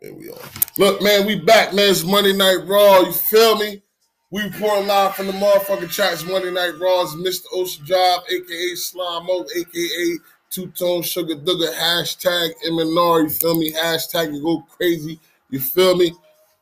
There we are. Look, man, we back, man. It's Monday Night Raw. You feel me? We report live from the motherfucking tracks. Monday Night Raw is Mr. Ocean Job, aka Slime aka Two Tone Sugar Dugger, hashtag MNR. You feel me? Hashtag you go crazy. You feel me?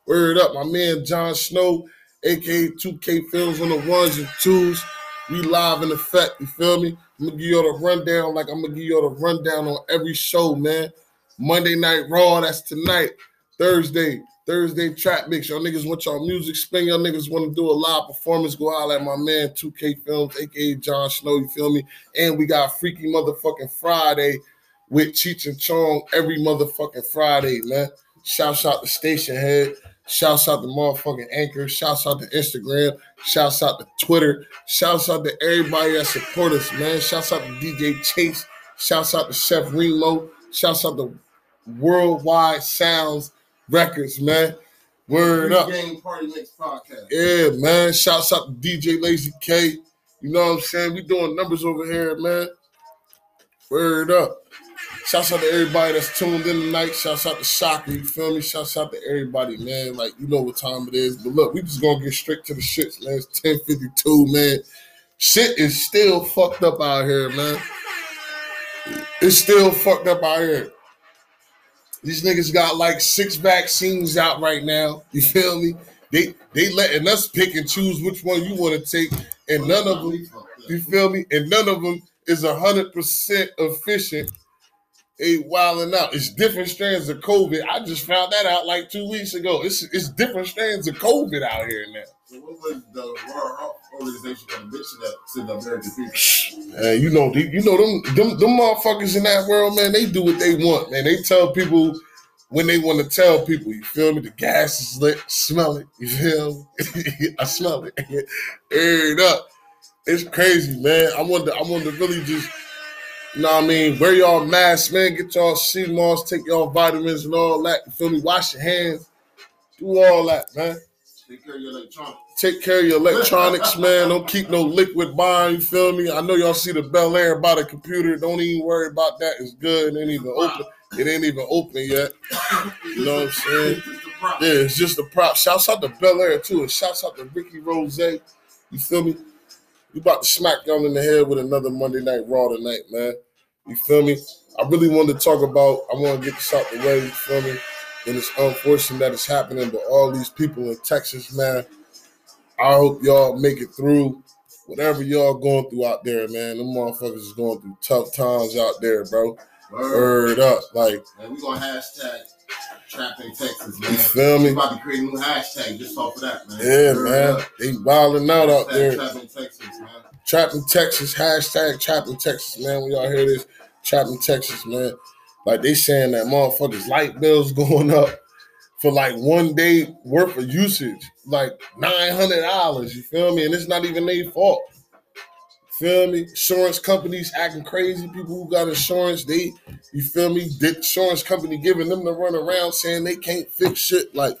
Word up, my man John Snow, aka 2K Films on the ones and twos. We live in effect. You feel me? I'm gonna give you all the rundown, like I'm gonna give you all the rundown on every show, man. Monday Night Raw, that's tonight. Thursday, Thursday trap mix. Y'all niggas want y'all music spin. Y'all niggas want to do a live performance. Go holler at my man 2K Films, aka John Snow. You feel me? And we got Freaky Motherfucking Friday with Cheech and Chong every motherfucking Friday, man. Shouts out to Stationhead. Shouts out to motherfucking Anchor. Shouts out to Instagram. Shouts out to Twitter. Shouts out to everybody that support us, man. Shouts out to DJ Chase. Shouts out to Chef Remo. Shouts out to Worldwide Sounds Records, man. Word up. Game Party Mix Podcast. Yeah, man. Shouts out to DJ Lazy K. You know what I'm saying? We doing numbers over here, man. Word up. Shouts out to everybody that's tuned in tonight. Shouts out to Shocker, you feel me? Shouts out to everybody, man. Like, you know what time it is. But look, we just gonna get straight to the shits, man. It's 1052, man. Shit is still fucked up out here, man. It's still fucked up out here. These niggas got like six vaccines out right now. You feel me? They they letting us pick and choose which one you want to take, and none of them, you feel me? And none of them is hundred percent efficient. They wilding out. It's different strands of COVID. I just found that out like two weeks ago. It's it's different strands of COVID out here now. So what was the World Health Organization gonna bitch that to the American people? Hey, you know, you know them, them them motherfuckers in that world, man. They do what they want, man. They tell people when they want to tell people. You feel me? The gas is lit. Smell it. You feel me? I smell it. Air it up. It's crazy, man. I want to. I want to really just. You know what I mean? Wear y'all masks, man. Get y'all sea moss, take y'all vitamins and all that. You feel me? Wash your hands. Do all that, man. Take care of your electronics. Take care of your electronics, man. Don't keep no liquid buying. You feel me? I know y'all see the Belaire by the computer. Don't even worry about that. It's good. It ain't even open. It ain't even open yet. You know what I'm saying? Yeah, it's just a prop. Shouts out to Belaire too, and shouts out to Ricky Rose. You feel me? We about to smack y'all in the head with another Monday Night Raw tonight, man. You feel me? I really wanted to talk about. I want to get this out the way. You feel me? And it's unfortunate that it's happening, but all these people in Texas, man. I hope y'all make it through whatever y'all going through out there, man. Them motherfuckers is going through tough times out there, bro. Word up, like. And we gonna hashtag trapping Texas, man. You feel me? We about to create a new hashtag just off of that, man. Yeah, Word man. up. They wilding out out Hashtag there. Trapping Texas, man. Trapping Texas, hashtag Trapping Texas, man. We all hear this, Trapping Texas, man. Like they saying that motherfuckers light bills going up for like one day worth of usage, like nine hundred dollars. You feel me? And it's not even their fault. Feel me? Insurance companies acting crazy. People who got insurance, they, you feel me? The insurance company giving them to run around saying they can't fix shit. Like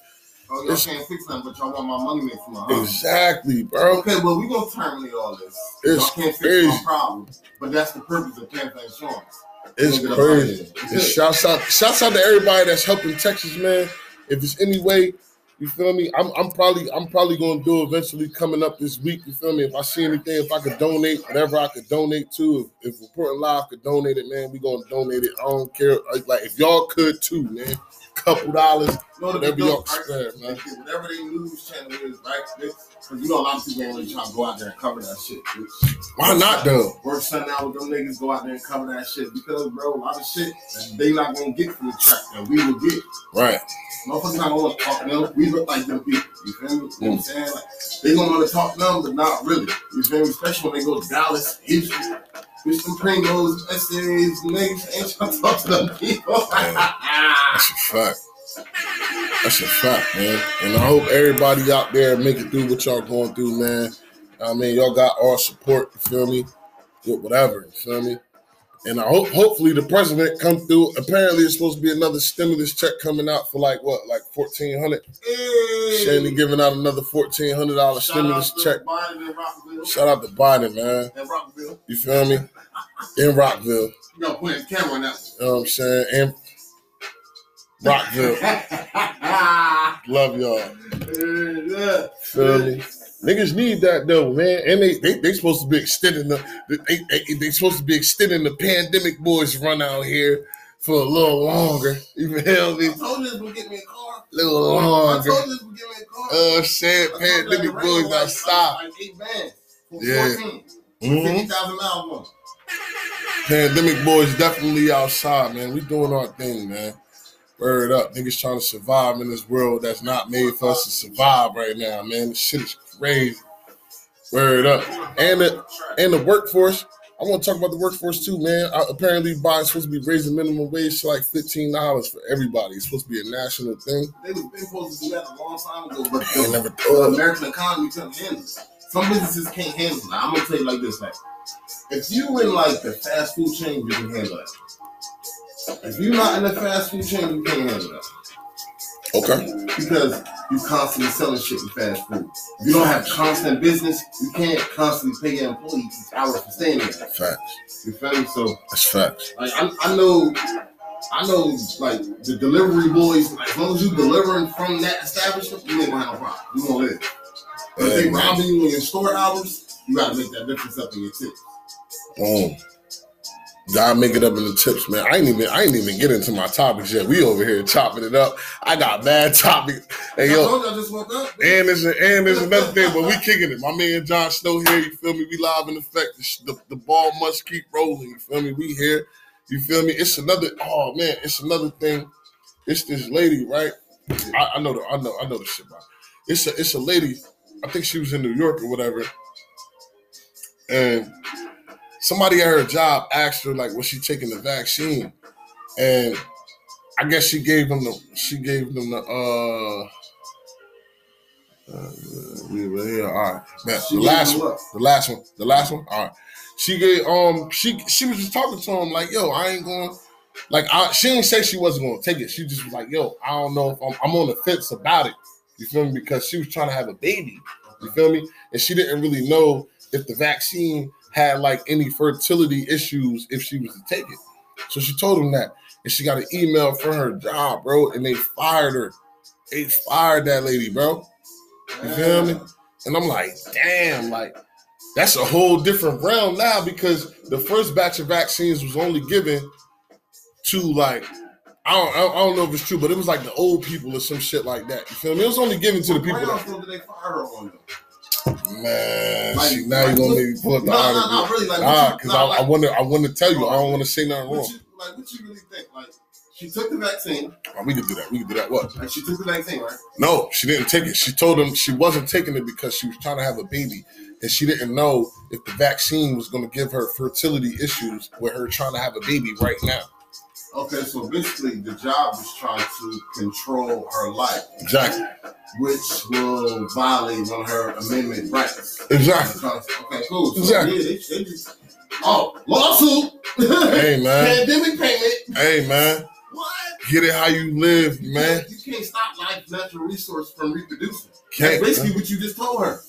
Oh, y'all It's- can't fix nothing, but y'all want my money made from huh? exactly, bro. Okay, well, we gonna terminate all this. It's y'all can't fix crazy. my problem, but that's the purpose of for insurance. It's it crazy. out shouts out, shouts out to everybody that's helping Texas, man. If it's any way, you feel me? I'm, I'm probably, I'm probably gonna do eventually coming up this week. You feel me? If I see anything, if I could donate, whatever I could donate to, if, if Reporting Live could donate it, man, we gonna donate it. I don't care. Like, like, if y'all could too, man, couple dollars, You know what whatever they y'all do, right? spare, man. Whatever they news channel is, right? Because you know a lot of people ain't really trying to go out there and cover that shit. bitch. Why not though? Work something out with them niggas, go out there and cover that shit. Because, bro, a lot of shit that they not gonna get from the track that we will get. Right. Motherfuckers not gonna talk to them. We look like them people. You feel me? You know what I'm mm. saying? Like, they gonna want to talk to them, but not really. You feel me? Especially when they go to Dallas, Houston. With some primos, essays, niggas ain't trying to talk to them people. That's a fact. That's a fact, man. And I hope everybody out there make it through what y'all going through, man. I mean, y'all got our support, you feel me? With whatever, you feel me? And I hope hopefully the president come through. Apparently it's supposed to be another stimulus check coming out for like what, like fourteen hundred? Hey. Shandy giving out another fourteen hundred dollar stimulus check. Shout out to Biden, man. And Rockville. You feel me? In Rockville. You gotta put camera on that You know what I'm saying? And Rockville. Love y'all. Feel me? Niggas need that though, man. And they they, they supposed to be extending the they, they they supposed to be extending the pandemic boys run out here for a little longer. You feel me? I told you this would get me a car. A little I longer. told you this would get me a car. Uh shit, I told you that pandemic boys Range not like- stop. Eight bands. Yeah. 14. Mhm. 50,000 miles one. Pandemic boys definitely outside, man. We doing our thing, man. Word up. Niggas trying to survive in this world that's not made for us to survive right now, man. This shit is crazy. Word up. And the and the workforce. I want to talk about the workforce too, man. Uh, apparently, Biden's supposed to be raising minimum wage to like fifteen dollars for everybody. It's supposed to be a national thing. They was been supposed to do that a long time ago, but the, never the. American economy couldn't handle it. Some businesses can't handle it. I'm gonna tell you like this: like, if you in like the fast food chain, you can handle that. If you're not in the fast food chain, you can't handle that Okay. because you constantly selling shit in fast food. If you don't have constant business, you can't constantly pay your employees each hour for staying there. Facts. You feel me? So That's facts. like I, I know, I know, like the delivery boys. Like, as long as you delivering from that establishment, you ain't gonna have no problem. You gonna live. But if they robbing you in your store hours, you gotta make that difference up in your tips. Boom. God make it up in the tips, man. I ain't even I ain't even get into my topics yet. We over here chopping it up. I got mad topics. Hey yo, told you I just woke up. and there's a, and there's another thing, but we kicking it. My man John Snow here. You feel me? We live in effect. The, the, the ball must keep rolling. You feel me? We here. You feel me? It's another. Oh man, it's another thing. It's this lady, right? I, I know the I know I know the shit about. It. It's a it's a lady. I think she was in New York or whatever, and somebody at her job asked her like, was she taking the vaccine? And I guess she gave them the she gave them the uh. Uh, we were here. All right. The last one, the last one, the last one. All right. She gave um she she was just talking to him like, yo, I ain't going. Like I, she didn't say she wasn't going to take it. She just was like, yo, I don't know if I'm, I'm on the fence about it. You feel me? Because she was trying to have a baby. You feel me? And she didn't really know if the vaccine had like any fertility issues if she was to take it. So she told him that, and she got an email from her job, bro, and they fired her. They fired that lady, bro. You feel me? And I'm like, damn, like that's a whole different realm now because the first batch of vaccines was only given to like I don't, I don't know if it's true, but it was like the old people or some shit like that. You feel me? It was only given to the people. Brown That, did they fire her on them? Man, Like- see, now you're gonna make me pull up the No, no, article. no, really. Like, Nah, because nah, I, like, I want to. I want to tell you. I don't want to say nothing wrong. you, like, what you really think? Like, she took the vaccine. Oh, we could do that. We could do that. What? Like, she took the vaccine, right? No, she didn't take it. She told him she wasn't taking it because she was trying to have a baby, and she didn't know if the vaccine was going to give her fertility issues with her trying to have a baby right now. Okay, so basically, the job is trying to control her life, Exactly. which will violate one of her amendment rights. Exactly. Because- Okay, cool. So, Exactly. Yeah, they, they just, oh, lawsuit. Hey man. Pandemic payment. Hey man. What? Get it how you live, man. You can't stop life, natural resource from reproducing. Can't. That's basically what you just told her.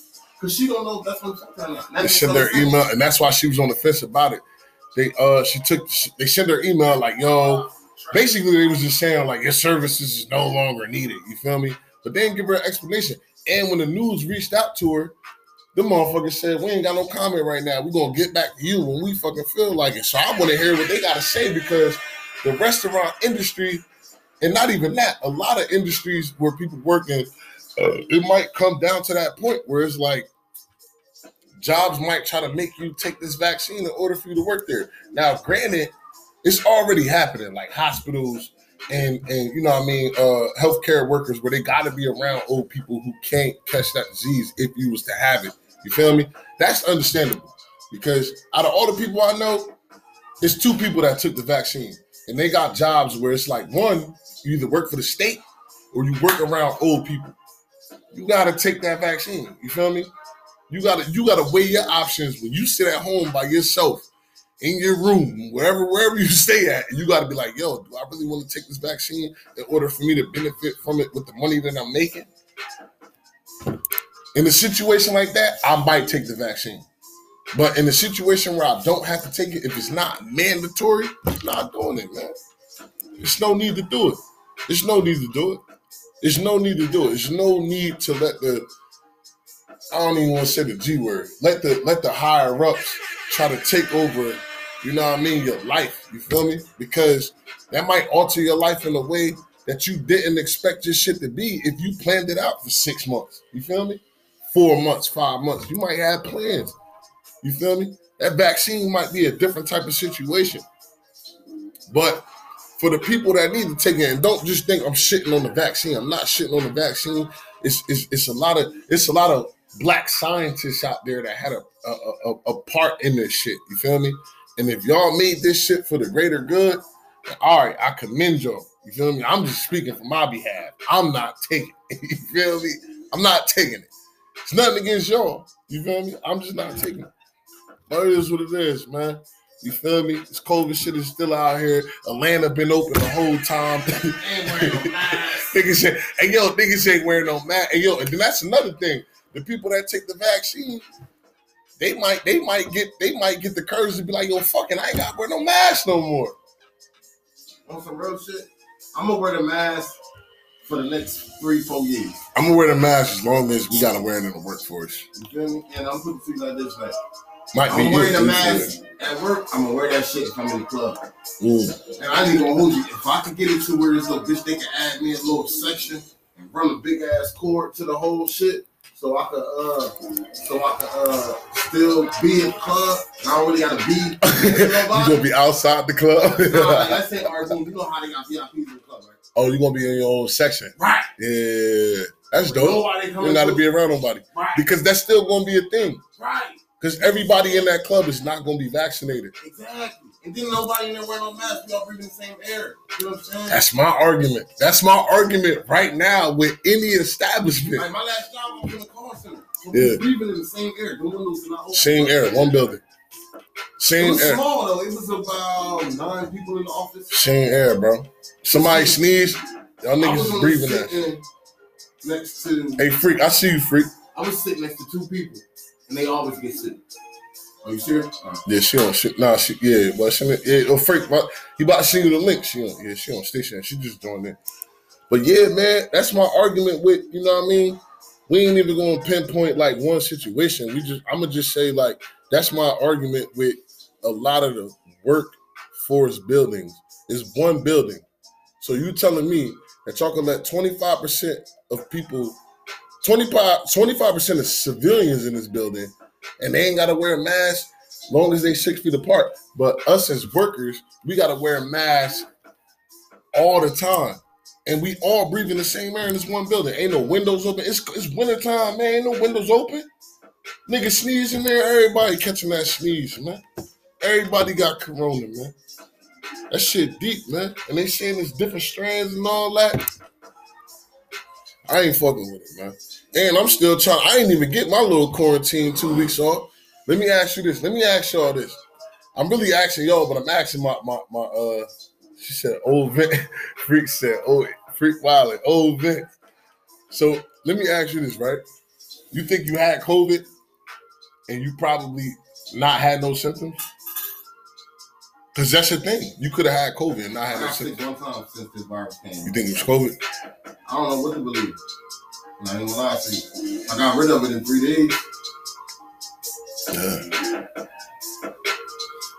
Because she don't know if that's what I'm talking about. They send their email, and that's why she was on the fence about it. They uh, she took, they sent her email like, yo, basically they was just saying like your services is no longer needed. You feel me? But they didn't give her an explanation. And when the news reached out to her, the motherfucker said, "We ain't got no comment right now. We're gonna get back to you when we fucking feel like it." So I want to hear what they gotta say because the restaurant industry, and not even that, a lot of industries where people work in, uh, it might come down to that point where it's like jobs might try to make you take this vaccine in order for you to work there. Now, granted, it's already happening, like hospitals and and you know what I mean, uh healthcare workers where they gotta be around old people who can't catch that disease if you was to have it. You feel me? That's understandable. Because out of all the people I know, it's two people that took the vaccine. And they got jobs where it's like one, you either work for the state or you work around old people. You gotta take that vaccine. You feel me? You gotta you gotta weigh your options when you sit at home by yourself in your room, wherever wherever you stay at, and you gotta be like, yo, do I really want to take this vaccine in order for me to benefit from it with the money that I'm making? In a situation like that, I might take the vaccine. But in a situation where I don't have to take it, if it's not mandatory, I'm not doing it, man. There's no need to do it. There's no need to do it. There's no need to do it. There's no need to let the I don't even want to say the G word. Let the let the higher ups try to take over, you know what I mean, your life. You feel me? Because that might alter your life in a way that you didn't expect your shit to be if you planned it out for six months. You feel me? Four months, five months. You might have plans. You feel me? That vaccine might be a different type of situation. But for the people that need to take it, and don't just think I'm shitting on the vaccine. I'm not shitting on the vaccine. It's it's, it's a lot of it's a lot of black scientists out there that had a a, a, a part in this shit. You feel me? And if y'all made this shit for the greater good, all right, I commend y'all. You feel me? I'm just speaking for my behalf. I'm not taking it. You feel me? I'm not taking it. It's nothing against y'all. You feel me? I'm just not taking it. But it is what it is, man. You feel me? This COVID shit is still out here. Atlanta been open the whole time. niggas say, hey yo, niggas ain't wearing no mask. Hey yo, and then that's another thing. The people that take the vaccine, they might they might get they might get the courage to be like, yo, fucking, I ain't got to wear no mask no more. On some real shit, I'm gonna wear the mask for the next three, four years. I'm gonna wear the mask as long as we gotta wear it in the workforce. You feel me? And I'm putting things like this, like Might I'm be wearing you, you mask at work. I'm gonna wear that shit if I'm in the club. Mm. And I ain't gonna hold you. If I could get it to where this little bitch, they can add me a little section and run a big ass cord to the whole shit, so I could uh, so I could uh, still be in the club. And I don't really gotta be. you gonna be outside the club? Nah, like, let's say our room. You know how they got VIPs in the club, right? oh, you gonna be in your own section? Right. Yeah, that's dope. Nobody You don't gotta be around nobody right. because that's still gonna be a thing. Right. Because everybody in that club is not gonna be vaccinated. Exactly. And then nobody in there wearing no mask. We all breathing the same air. You know what I'm saying? That's my argument. That's my argument right now with any establishment. like my last job was in the call center. So Yeah. breathing in the same air. The windows were not open. Same air, one building. It Same was air. small though. It was about nine people in the office. Same air, bro. Somebody sneezed. y'all niggas is breathing that. next to. Hey, freak, I see you, freak. I was sitting next to two people, and they always get sick. You serious? Yeah, she on shit. Nah, she yeah, but she yeah, oh freak, but he about to send you the link. She on yeah, she on station. She just joined in. But yeah, man, that's my argument with you know what I mean. We ain't even gonna pinpoint like one situation. We just I'm gonna just say like that's my argument with a lot of the workforce buildings is one building. So you telling me that y'all can let 25% of people, 25 percent of civilians in this building, and they ain't gotta wear a mask long as they six feet apart. But us as workers, we gotta wear a mask all the time. And we all breathing the same air in this one building. Ain't no windows open. It's it's winter time, man. Ain't no windows open. Nigga sneezing there. Everybody catching that sneeze, man. Everybody got corona, man. That shit deep, man. And they saying there's different strands and all that. I ain't fucking with it, man. And I'm still trying. I ain't even get my little quarantine two weeks off. Let me ask you this. Let me ask y'all this. I'm really asking y'all, but I'm asking my my my uh she said old Vent. Freak said, oh freak Wiley, old Vent. So let me ask you this, right? You think you had COVID and you probably not had no symptoms? Cause that's the thing. You could have had COVID and not had no symptoms. one time since this virus came. You think it was COVID? I don't know what to believe. Not even gonna lie to you. I got rid of it in three days. Yeah.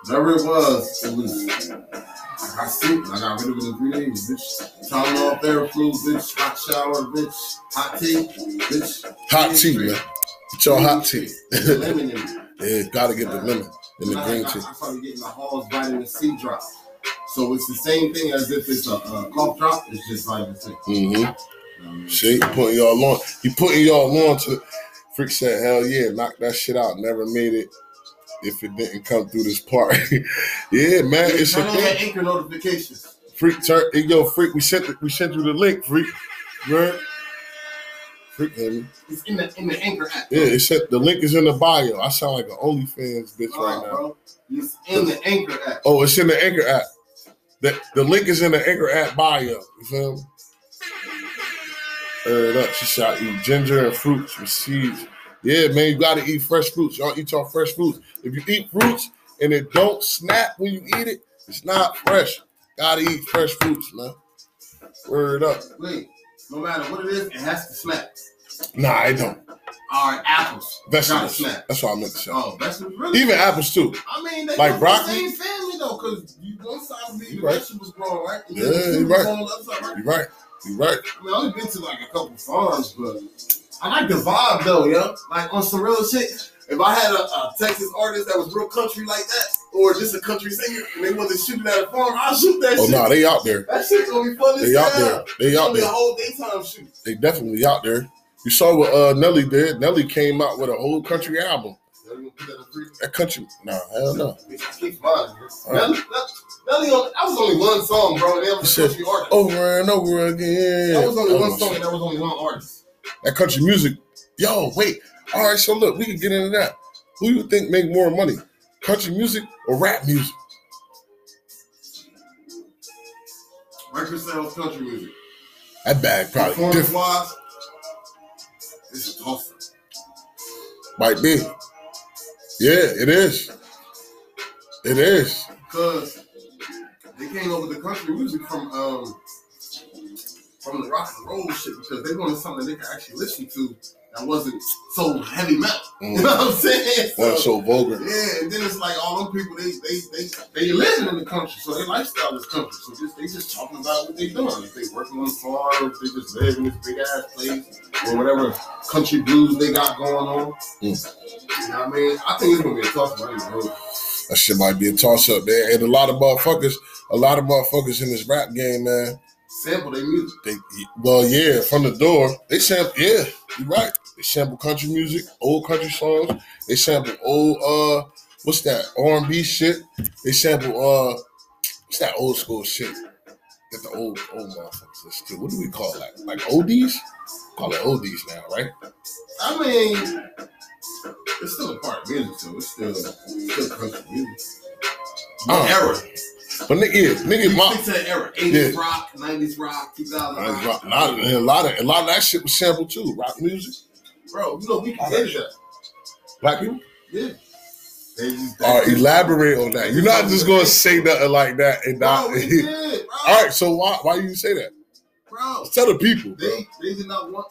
Whatever it was, it was. I got sick. and I got rid of it in three days, bitch. Tylenol, Theraflu, bitch. Hot shower, bitch. Hot tea, bitch. Hot tea, man. Get your hot tea. Lemon in it. yeah, gotta get the lemon and the I, green I, tea. I started getting the Hall's vitamin C drop. So it's the same thing as if it's a, a cough drop. It's just vitamin C. Mm-hmm. See, putting y'all on. He putting y'all on to. Freak said, "Hell yeah, knock that shit out. Never made it if it didn't come through this part." yeah, man, it's a turn that thing. anchor notifications. Freak, turn, hey, yo, freak. We sent. We sent you the link, freak. Right? Freak, me? It's in the in the anchor app. Yeah, it said the link is in the bio. I sound like an OnlyFans bitch Oh, right now. bro. It's in the anchor app. Oh, it's in the Anchor app. The, the link is in the Anchor app bio. You feel me? Heard up. She shot eat ginger and fruits with seeds. Yeah, man, you gotta eat fresh fruits. Y'all eat y'all fresh fruits. If you eat fruits and it don't snap when you eat it, it's not fresh. Gotta eat fresh fruits, man. Word up. Wait, no matter what it is, it has to snap. Nah, I don't. All right, apples. Vegetables. snap. That's what I meant to say. Oh, vegetables, really? Even apples too. I mean, they Like broccoli? the same family though, because you one side You the right. vegetables growing, right? And Yeah, you fruit right. growing on the other side, right? You're right. You're right. I mean, I've only been to like a couple farms, but I like the vibe though, yo. Like on some real shit. If I had a, a Texas artist that was real country like that, or just a country singer, and they wasn't shooting at a farm, I'll shoot that shit. Oh shit. no, they out there. That shit's gonna be fun They out there. They It's out gonna be a there. whole daytime shoot. They definitely out there. You saw what uh, Nelly did. Nelly came out with a whole country album. That in the freezer? That country, no, hell no. Nelly, Nelly, on, that was only one song, bro. And that was a country artist. Over and over again. That was only Oh, one song, and that was only one artist. That country music. Yo, wait. All right, so look, we can get into that. Who you think make more money, country music or rap music? Record sales, country music. That bag probably Performance different. wise, it's a toss. Might be. Yeah, it is. It is. Because they came over the country music from um from the rock and roll shit because they wanted something they could actually listen to that wasn't so heavy metal. You know what I'm saying? Well, Mm. so vulgar. Yeah, and then it's like all them people they they they they living in the country, so their lifestyle is country. So just they just talking about what they're doing. If they working on farms, they just live in this big ass place or whatever country blues they got going on. Mm. You know what I mean? I think it's gonna be a tough money, bro. That shit might be a toss up there. And a lot of motherfuckers, a lot of motherfuckers in this rap game, man. Sample their music. They well, yeah, from the door. They sample yeah, you're right. They sample country music, old country songs. They sample old uh what's that? R and B shit. They sample uh what's that old school shit that the old old motherfuckers listen. What do we call that? Like oldies? Call it oldies now, right? I mean, it's still a part of music, so it's still still country music. Uh, The era. But nigga, yeah, nigga, We my, to the era. 80s Yeah. rock, 90s rock, 2000 a rock. lot, a lot of a lot of that shit was sampled too. Rock music, Bro, you know, we can get that. black people. Yeah. They just, Uh, elaborate on that. You're not just gonna say nothing like that and Bro, not. we did, bro. All right, so why why you say that? Bro, Tell the people, bro. they, they did not want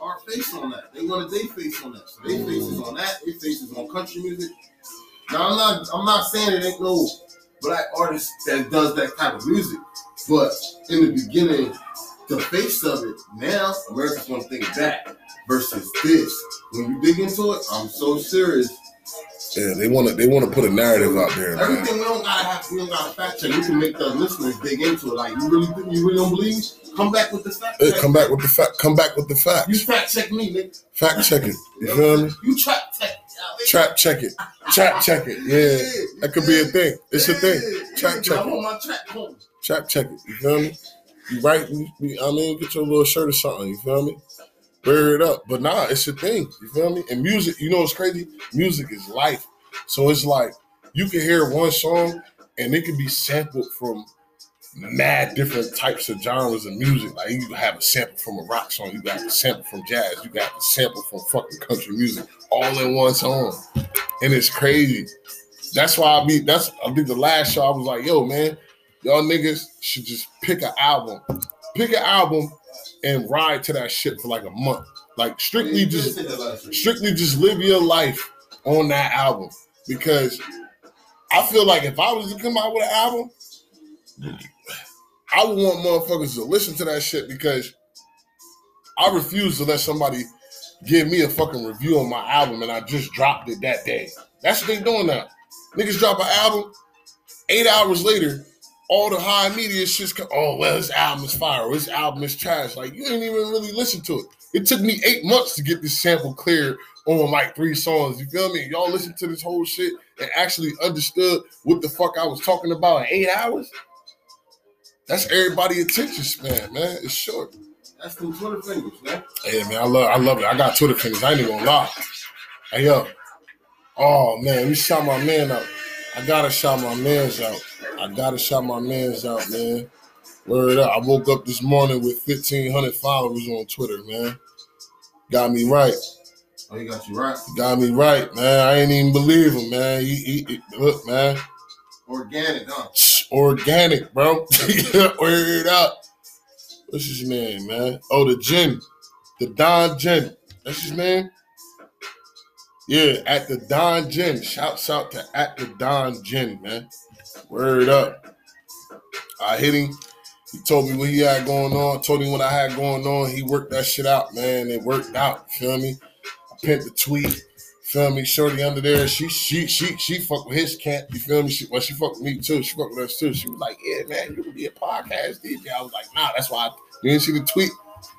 our face on that. They wanted their face on that. So their face is on that. Their face is on country music. Now I'm not I'm not saying it ain't no black artist that does that type of music, but in the beginning, the face of it. Now America's gonna think that versus this. When you dig into it, I'm so serious. Yeah, they want to they want to put a narrative out there, man. Everything we don't gotta have, we don't gotta fact check. We can make the listeners dig into it. Like you really, think- you really don't believe? Come back with the fact come back with the fact. Come back with the facts. You fact check me, nigga. Fact check it. You feel me? You it. Trap check it. Trap check it. Yeah, that could be a thing. It's a thing. Trap check it. trap check it. You feel me? You right? You, you- I mean, get your little shirt or something. You feel me? Wear it up. But nah, it's a thing. You feel me? And music, you know what's crazy? Music is life. So it's like you can hear one song and it can be sampled from mad different types of genres of music. Like you have a sample from a rock song, you got a sample from jazz, you got a sample from fucking country music, all in one song. And it's crazy. That's why I be that's I think the last show I was like, yo, man, y'all niggas should just pick an album. Pick an album and ride to that shit for like a month. Like strictly just said that last week. strictly just live your life on that album because I feel like if I was to come out with an album, I would want motherfuckers to listen to that shit because I refuse to let somebody give me a fucking review on my album and I just dropped it that day. That's what they doing now. Niggas drop an album, eight hours later, all the high media shit's come, oh well, this album is fire, or this album is trash. Like you ain't even really listen to it. It took me eight months to get this sample cleared on like three songs. You feel me? Y'all listen to this whole shit and actually understood what the fuck I was talking about in eight hours. That's everybody attention span, man. It's short. That's them Twitter fingers, man. Hey man, I love I love it. I got Twitter fingers. I ain't even gonna lie. Hey yo. Oh man, let shot my man out. I gotta shout my mans out. I gotta shout my mans out, man. Word up. I woke up this morning with 1,500 followers on Twitter, man. Got me right. Oh, he got you right. Got me right, man. I ain't even believe him, man. He, he, he- look, man. Organic, huh? Organic, bro. Word up. What's his name, man? Oh, the gin. The Don Gin. That's his name? Yeah, at the Don Gin. Shouts out to at the Don Gin, man. Word up. I hit him. He told me what he had going on. Told him what I had going on. He worked that shit out, man. It worked out. Feel me? I pinned the tweet. Feel me? Shorty under there. She she she she fuck with his camp. You feel me? She well, she fuck with me too. She fuck with us too. She was like, Yeah, man, you can be a podcast DJ. I was like, nah, that's why I, you didn't see the tweet.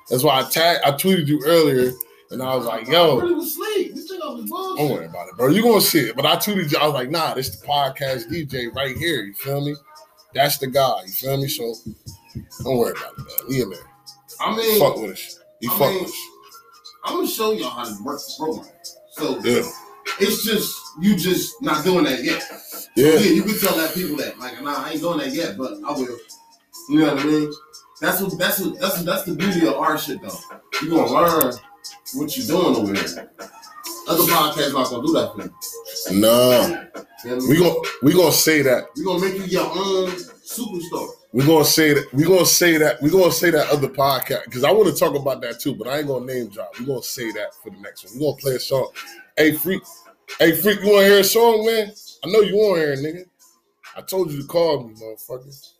That's why I tagged I tweeted you earlier and I was like, I yo, really was asleep. You think I was don't worry about it, bro. You gonna see it. But I tweeted you, I was like, nah, this the podcast DJ right here. You feel me? That's the guy. You feel me? So don't worry about it, man. He in there. I mean, fuck with us. He I fuck mean- with us. I'm gonna show y'all how to work the program. So Yeah. it's just you just not doing that yet. Yeah. Yeah, you can tell that people that like, nah, I ain't doing that yet, but I will. You know what I mean? That's what that's what that's that's the beauty of our shit though. You gonna learn what you're doing over there. Other podcasts not gonna do that for you. Nah. You know I mean? We gonna we gonna say that. we gonna make you your own superstar. We're gonna say that we're gonna say that we're gonna say that other podcast because I want to talk about that too, but I ain't gonna name drop. We're gonna say that for the next one. We're gonna play a song. Hey freak, hey freak, you wanna hear a song, man? I know you wanna hear nigga. I told you to call me, motherfucker.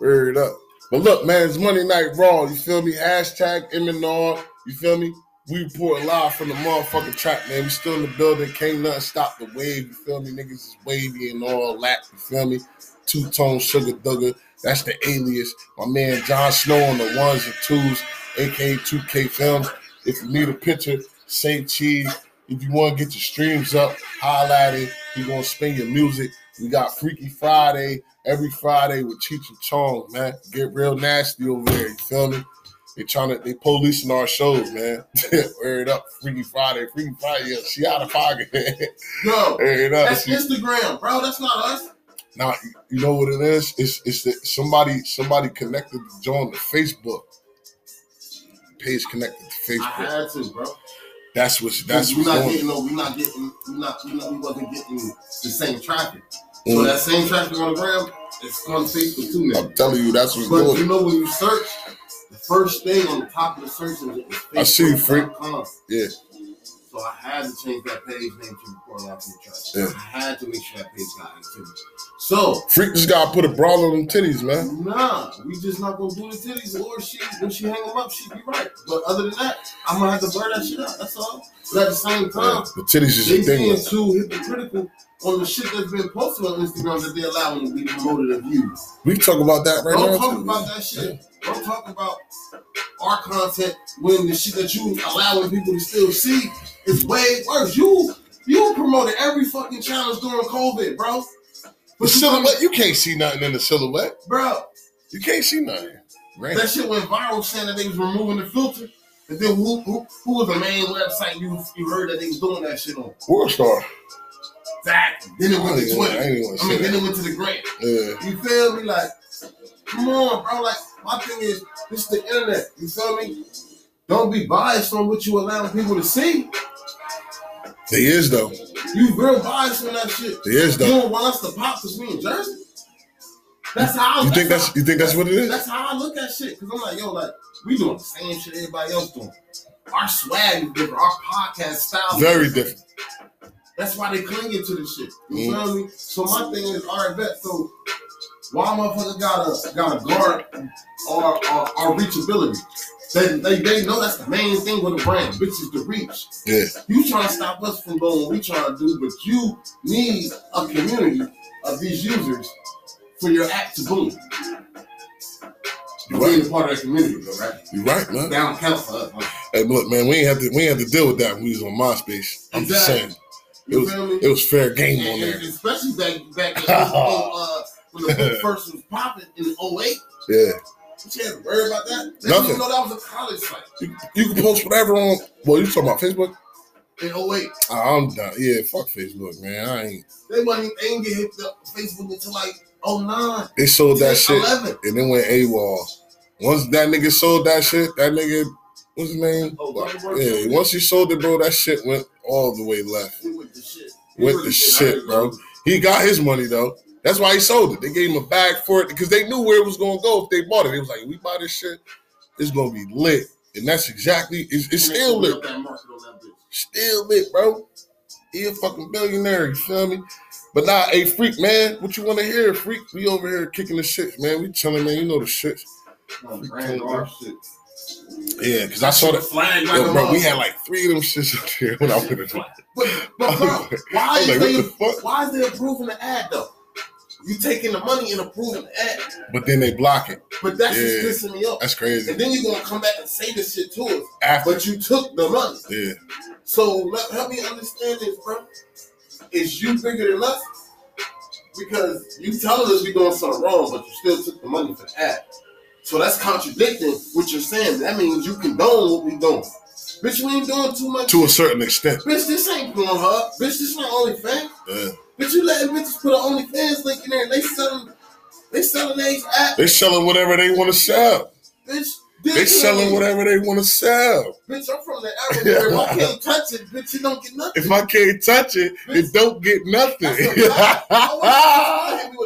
Word up. But look, man, it's Monday Night Raw. You feel me? Hashtag MNR. You feel me? We report live from the motherfucking track, man. We still in the building. Can't nothing stop the wave. You feel me? Niggas is wavy and all that. You feel me? Two tone sugar dugger. That's the alias. My man John Snow on the ones and twos, aka 2K Films. If you need a picture, say cheese. If you want to get your streams up, holla at him. He gonna spin your music. We got Freaky Friday every Friday with Cheech and Chong, man. Get real nasty over there. You feel me? They trying to they policing our shows, man. Wear it up, Freaky Friday, Freaky Friday. Yeah, she out of pocket. Wear it up. that's She- Instagram, bro. That's not us. Now you know what it is. It's it's that somebody somebody connected to join the Facebook page connected to I Facebook. had to, bro. That's what that's we're what's not going. getting no, we're not getting, we're not, We're not, we wasn't getting the same traffic. So Mm. that same traffic on the ground, it's on Facebook too now. I'm telling you, that's what's But you know when you search, the first thing on the top of the search engine is I see. Facebook.com. Yeah, So I had to change that page name to Report Live from the Trap. Yeah. I had to make sure that page got activity. So freak just gotta put a bra on them titties, man. Nah, we just not gonna do the titties, or she when she hang them up, she be right. But other than that, I'm gonna have to burn that shit out. That's all. But at the same time, The titties is they a thing. being man. too hypocritical on the shit that's been posted on Instagram that they allowing to be promoted and viewed. We can talk about that right Don't now. talk too, about man. that shit. Don't talk about our content when the shit that you allowing people to still see is way worse. You you promoted every fucking challenge during COVID, bro. But silhouette, you can't see nothing in the silhouette. bro, You can't see nothing. Right? That shit went viral saying that they was removing the filter. And then who, who, who was the main website you you heard that they was doing that shit on? WorldStar. Exactly. Then it went to I Twitter. I say mean, then that. it went to the gram. Yeah. You feel me? Like, come on, bro. Like, my thing is, this is the internet. You feel me? Don't be biased on what you allowing people to see. They is though. You real biased on that shit. They is You don't want us to pop because we in Jersey. That's how. I, you think that's you think that's what it is? That's how I look at shit. Cause I'm like, yo, like we doing the same shit everybody else doing. Our swag is different. Our podcast style. is Very different. different. That's why they clinging to this shit. You Mm. feel me? So my thing is, all right, bet. So why motherfucker gotta gotta guard our our, our reachability? They, they, they know that's the main thing with a brand, which is the reach. Yeah. You trying to stop us from doing what we trying to do, but you need a community of these users for your app to boom. You Being right. a part of that community, though, right? You right, man. That don't count for us. Hey, look, man, we ain't have to we ain't have to deal with that when we was on MySpace. I'm just saying. It You was it was fair game And- on there. especially back back in, uh, when the book first was popping in 08. Yeah. You had to worry about that. They Nothing. didn't even know that was a college site You, you can post whatever on well, you talking about Facebook? in 08. Ah, I'm done. Yeah, fuck Facebook, man. I ain't They wasn't they didn't get hit up Facebook until like 09. they sold that shit 11. and then went AWOL. Once that nigga sold that shit, that nigga what's his name? Oh, Yeah, once he sold it, bro, that shit went all the way left. He went to shit. Went really. I shit, bro. He got his money though. That's why he sold it. They gave him a bag for it because they knew where it was gonna go if they bought it. It was like, we buy this shit, It's gonna be lit, and that's exactly it's, it's still lit, up that market on that bitch. still lit, bro. He a fucking billionaire, you feel me? But nah, hey, freak, man, what you want to hear, freak? We over here kicking the shit, man. We chilling, man. You know the shit. No, brand raw shit. Yeah, because I saw that. Flag like Yo, a bro, we had like three of them shits up here when I went to But, but bro, why is like, they why is they approving the ad though? You taking the money and approving the ad, But then they block it. but that's Yeah. just pissing me off. That's crazy. And then you're gonna come back and say this shit to us, After, but you took the money. yeah, So let, help me understand this, bro. Is you bigger than us? Because you telling us we're doing something wrong, but you still took the money for the ad. So that's contradicting what you're saying. That means you condone what we doing. Bitch, we ain't doing too much. to a certain extent. Bitch, this ain't Pornhub. Bitch, this not OnlyFans. Yeah. Bitch, you letting bitches put an OnlyFans link in there and they selling, they selling these app. They selling whatever they want to sell. Bitch, They selling whatever they want to sell. Bitch, I'm from the area where if I can't touch it, bitch, you don't get nothing. If I can't touch it, it don't get nothing. That's a fact. I want you to hit me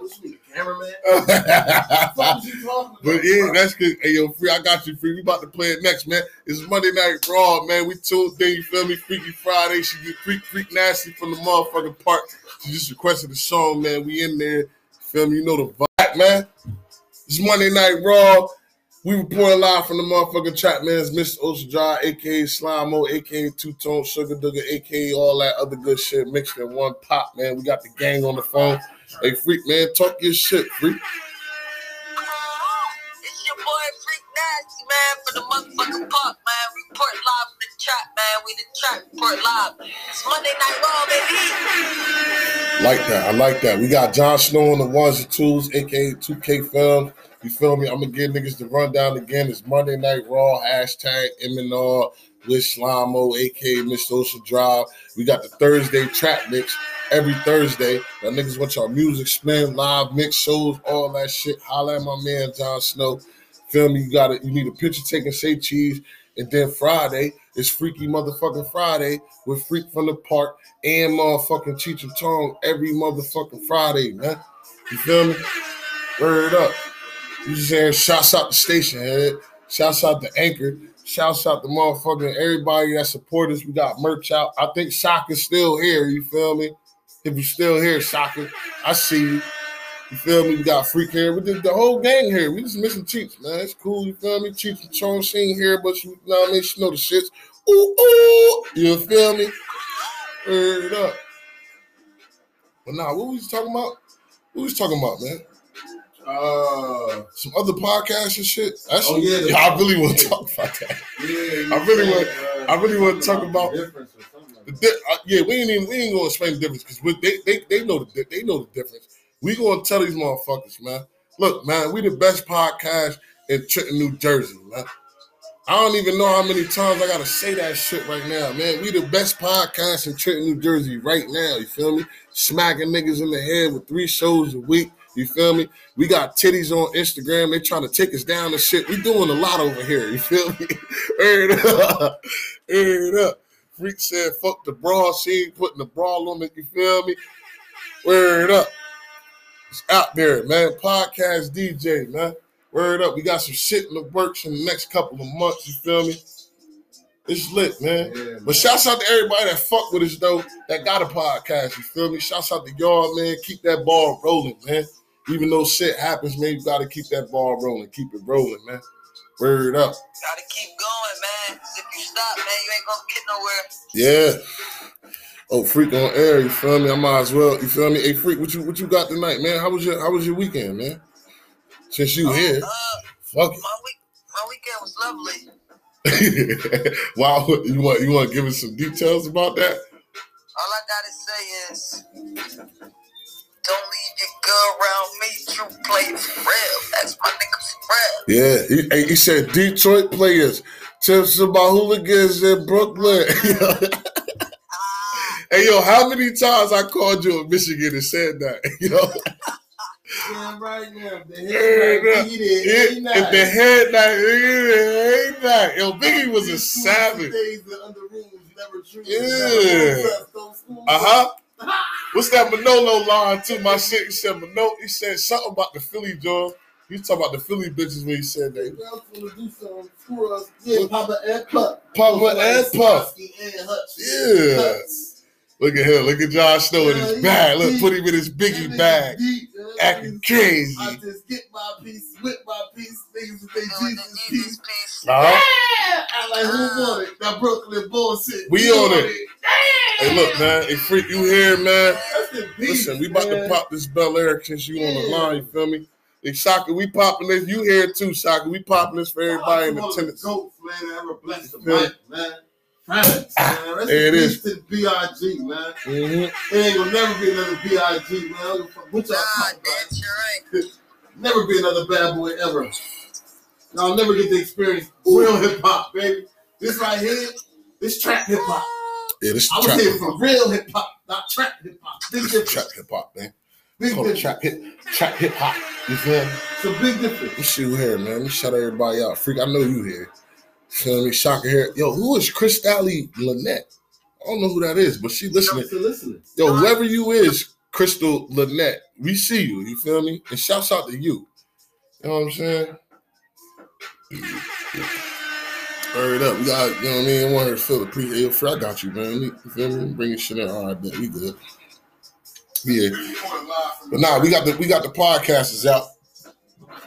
with an OnlyFans link. I'm like, what you mean, cameraman? What the fuck is you talking about? But yeah, that's good. Hey, yo, free, I got you, free. We about to play it next, man. It's Monday Night Raw, man. We in, you feel me? Freaky Friday. She get freak, freak nasty from the motherfucking park. She just requested a song, man. We in there, feel me? You know the vibe, man. It's Monday Night Raw. We reporting live from the motherfucking chat, man. It's Mr. Ocean Drive, aka Slimo, aka Two Tone Sugar Dugger, aka all that other good shit mixed in one pop, man. We got the gang on the phone. Hey, freak, man, talk your shit, freak. It's your boy Freak Nasty, man, for the motherfucking man. Report live from the trap, man. We the trap report live. It's Monday Night Raw, baby. Like that. I like that. We got John Snow on the ones and twos, aka 2K Film. You feel me? I'm gonna give niggas the rundown again. It's Monday Night Raw, hashtag MNR with Slimo, aka Mr. Ocean Drive. We got the Thursday trap mix every Thursday. Now niggas want y'all music spin, live mix shows, all that shit. Holla at my man John Snow. Feel me? You got it. You need a picture taken, say cheese. And then Friday is Freaky Motherfucking Friday with Freak from the Park and motherfucking Cheech and every motherfucking Friday, man. You feel me? Word up. You just saying shouts out the station, head. Shouts out the anchor. Shouts out the motherfucking everybody that support us. We got merch out. I think Shaka's still here. You feel me? If you still here, Shaka, I see you. You feel me? We got Freak here. We did the whole gang here. We just missing Cheech, man. It's cool. You feel me? Cheech and Chong, ain't here, but you know what I mean? She know the shits. Ooh, ooh. You feel me? Word up. But nah, what we was talking about? What we was talking about, man? Uh, Some other podcasts and shit. That's Oh, yeah, the- I really want to talk about that. yeah, I really want- said, I really want to talk about- like The di- uh, yeah, we ain't even we ain't gonna explain the difference because they, they they know the they know the difference. We gonna tell these motherfuckers, man. Look, man, we the best podcast in Trenton, New Jersey, man. I don't even know how many times I gotta say that shit right now, man. We the best podcast in Trenton, New Jersey right now. You feel me? Smacking niggas in the head with three shows a week. You feel me? We got titties on Instagram. They trying to take us down and shit. We doing a lot over here. You feel me? Up. Heard up. Freak said, fuck the bra. She ain't putting the bra on it. You feel me? Word up. It's out there, man. Podcast DJ, man. Word up. We got some shit in the works in the next couple of months. You feel me? It's lit, man. Yeah, But shouts out to everybody that fuck with us though, that got a podcast. You feel me? Shouts out to y'all, man. Keep that ball rolling, man. Even though shit happens, man, you gotta keep that ball rolling. Keep it rolling, man. Word up. Gotta keep going, man. If you stop, man, you ain't gonna get nowhere. Yeah. Oh, freak on air. You feel me? I might as well. You feel me? Hey, freak, what you what you got tonight, man? How was your How was your weekend, man? Since you here, Uh, fuck my week, my weekend was lovely. wow, you want you want to give us some details about that? All I gotta say is, don't leave your girl around me. True play for real. That's my nigga for real. Yeah, he, he said Detroit players, tips about hooligans in Brooklyn. Ah, hey, yo, how many times I called you in Michigan and said that? You know, Yeah, right now. The Yeah, head right, he did. it, if the head night, ain't that? Yo, Biggie was a savage. Days under rules never true. Yeah. Uh huh. What's that Manolo line too? My shit. He said Manolo. He said something about the Philly. He was talking about the Philly bitches when he said that. girls wanna do something for us. Yeah, Papa and Puff. Papa and Puff. Starsky and Hutch. Yeah. Hutch. Look at him. Look at Josh Snow in his bag. Look, deep. put him in his biggie nigga bag. deep, man. Acting crazy. I just get my piece, whip my piece, niggas with their Jesus Jesus piece. piece. Huh? I like who uh-huh. want it? That Brooklyn bullshit. We You on want it. Hey, look, man. Hey, freak, you here, man? That's the beat, Listen, we about man. to pop this Belaire since you on the line. You feel me? Hey, Shaka, we popping this. You here too, Shaka? We popping this for everybody in One of the attendance. Goats, man, that ever blessed the Yeah. mic, man. Facts, man. Rest there in it to the B.I.G., man. Mm-hmm. There ain't gonna never be another B.I.G., man. I don't give a fuck What y'all Nah, talking about? bitch, you're right. Never be another bad boy ever. Y'all never get to experience real hip hop, baby. This right here, this trap hip hop. Yeah, this is I was here for real hip hop, not trap hip hop. Big This is trap hip hop, man. Big Call it trap hip, trap hip hop. You feel me? It's a big difference. Let's see here, man. Let me shout everybody out. Freak, I know you here. Feel me? Shaka here. Yo, who is Chris Dally Lynette? I don't know who that is, but she listening. Listening. Yo, whoever you is, Crystal Lynette, we see you. You feel me? And shouts out to you. You know what I'm saying? Hurry it up. We got, you know what I mean? I want her to feel the pre. Hey, I got you, man. You feel me? Bring your shit in. All right, bet. We good. Yeah. But nah, we got the we got the podcasters out.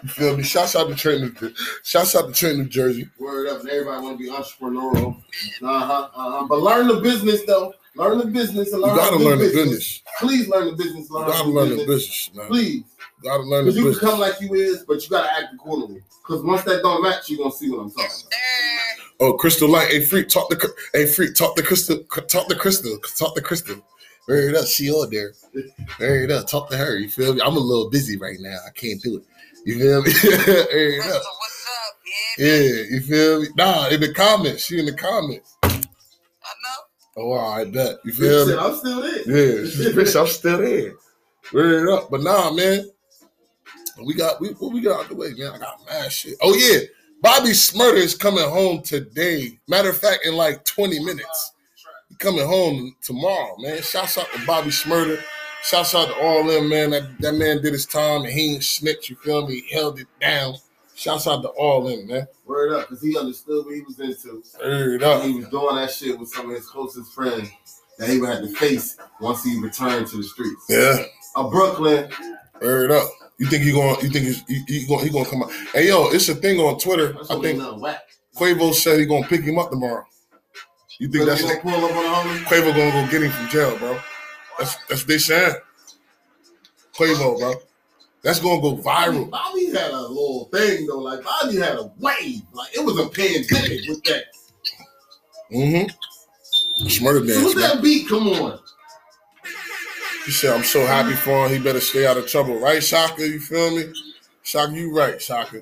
You feel me? Shouts out to Trent, shouts out to Trent, New Jersey. Word up, everybody want to be entrepreneurial. Uh huh. Uh huh. But learn the business though. Learn the business and You learn. how gotta to do learn the business. Please learn the business. You Learn how gotta to do learn the business. business, man. Please, You gotta learn the because you can come like you is, but you gotta act accordingly. Because once that don't match, you gonna see what I'm talking about. Oh, Crystal Light. Hey, freak, talk to Cr- hey, freak, talk to Crystal, talk to Crystal, talk to Crystal. Very it up, she on there. Very it up, talk to her. You feel me? I'm a little busy right now. I can't do it. You feel me? Very it what's up? Yeah, Yeah, you feel me? Nah, in the comments. She in the comments. I know. Oh, wow, I bet. You Bitch feel said, me? I'm still there. Yeah, she's bitch, I'm still there. Very it up. But nah, man. We got we what we got out the way, man. I got mad shit. Oh yeah. Bobby Shmurda is coming home today. Matter of fact, in like 20 minutes. He coming home tomorrow, man. Shouts out to Bobby Shmurda. Shouts out to all them, man. That, that man did his time and he ain't snitch, you feel me? He held it down. Shouts out to all them, man. Word up, because he understood what he was into. Heard up. He was doing that shit with some of his closest friends that he would have to face once he returned to the streets. Yeah. A Brooklyn, Word up. You think he going you think he's, he, he going he going to come out? Hey yo, it's a thing on Twitter. I think. Quavo said he gonna pick him up tomorrow. You think that's gonna pull up on the homie? Quavo gonna go get him from jail, bro? That's that's what they saying. Quavo, bro. That's gonna go Bobby, viral. Bobby had a little thing though. Like Bobby had a wave. Like it was a pandemic with that. Mm-hmm. Shmurda dance, what's that beat? Come on. He said, I'm so happy for him. He better stay out of trouble. Right, Shaka? You feel me? Shaka, you right, Shaka.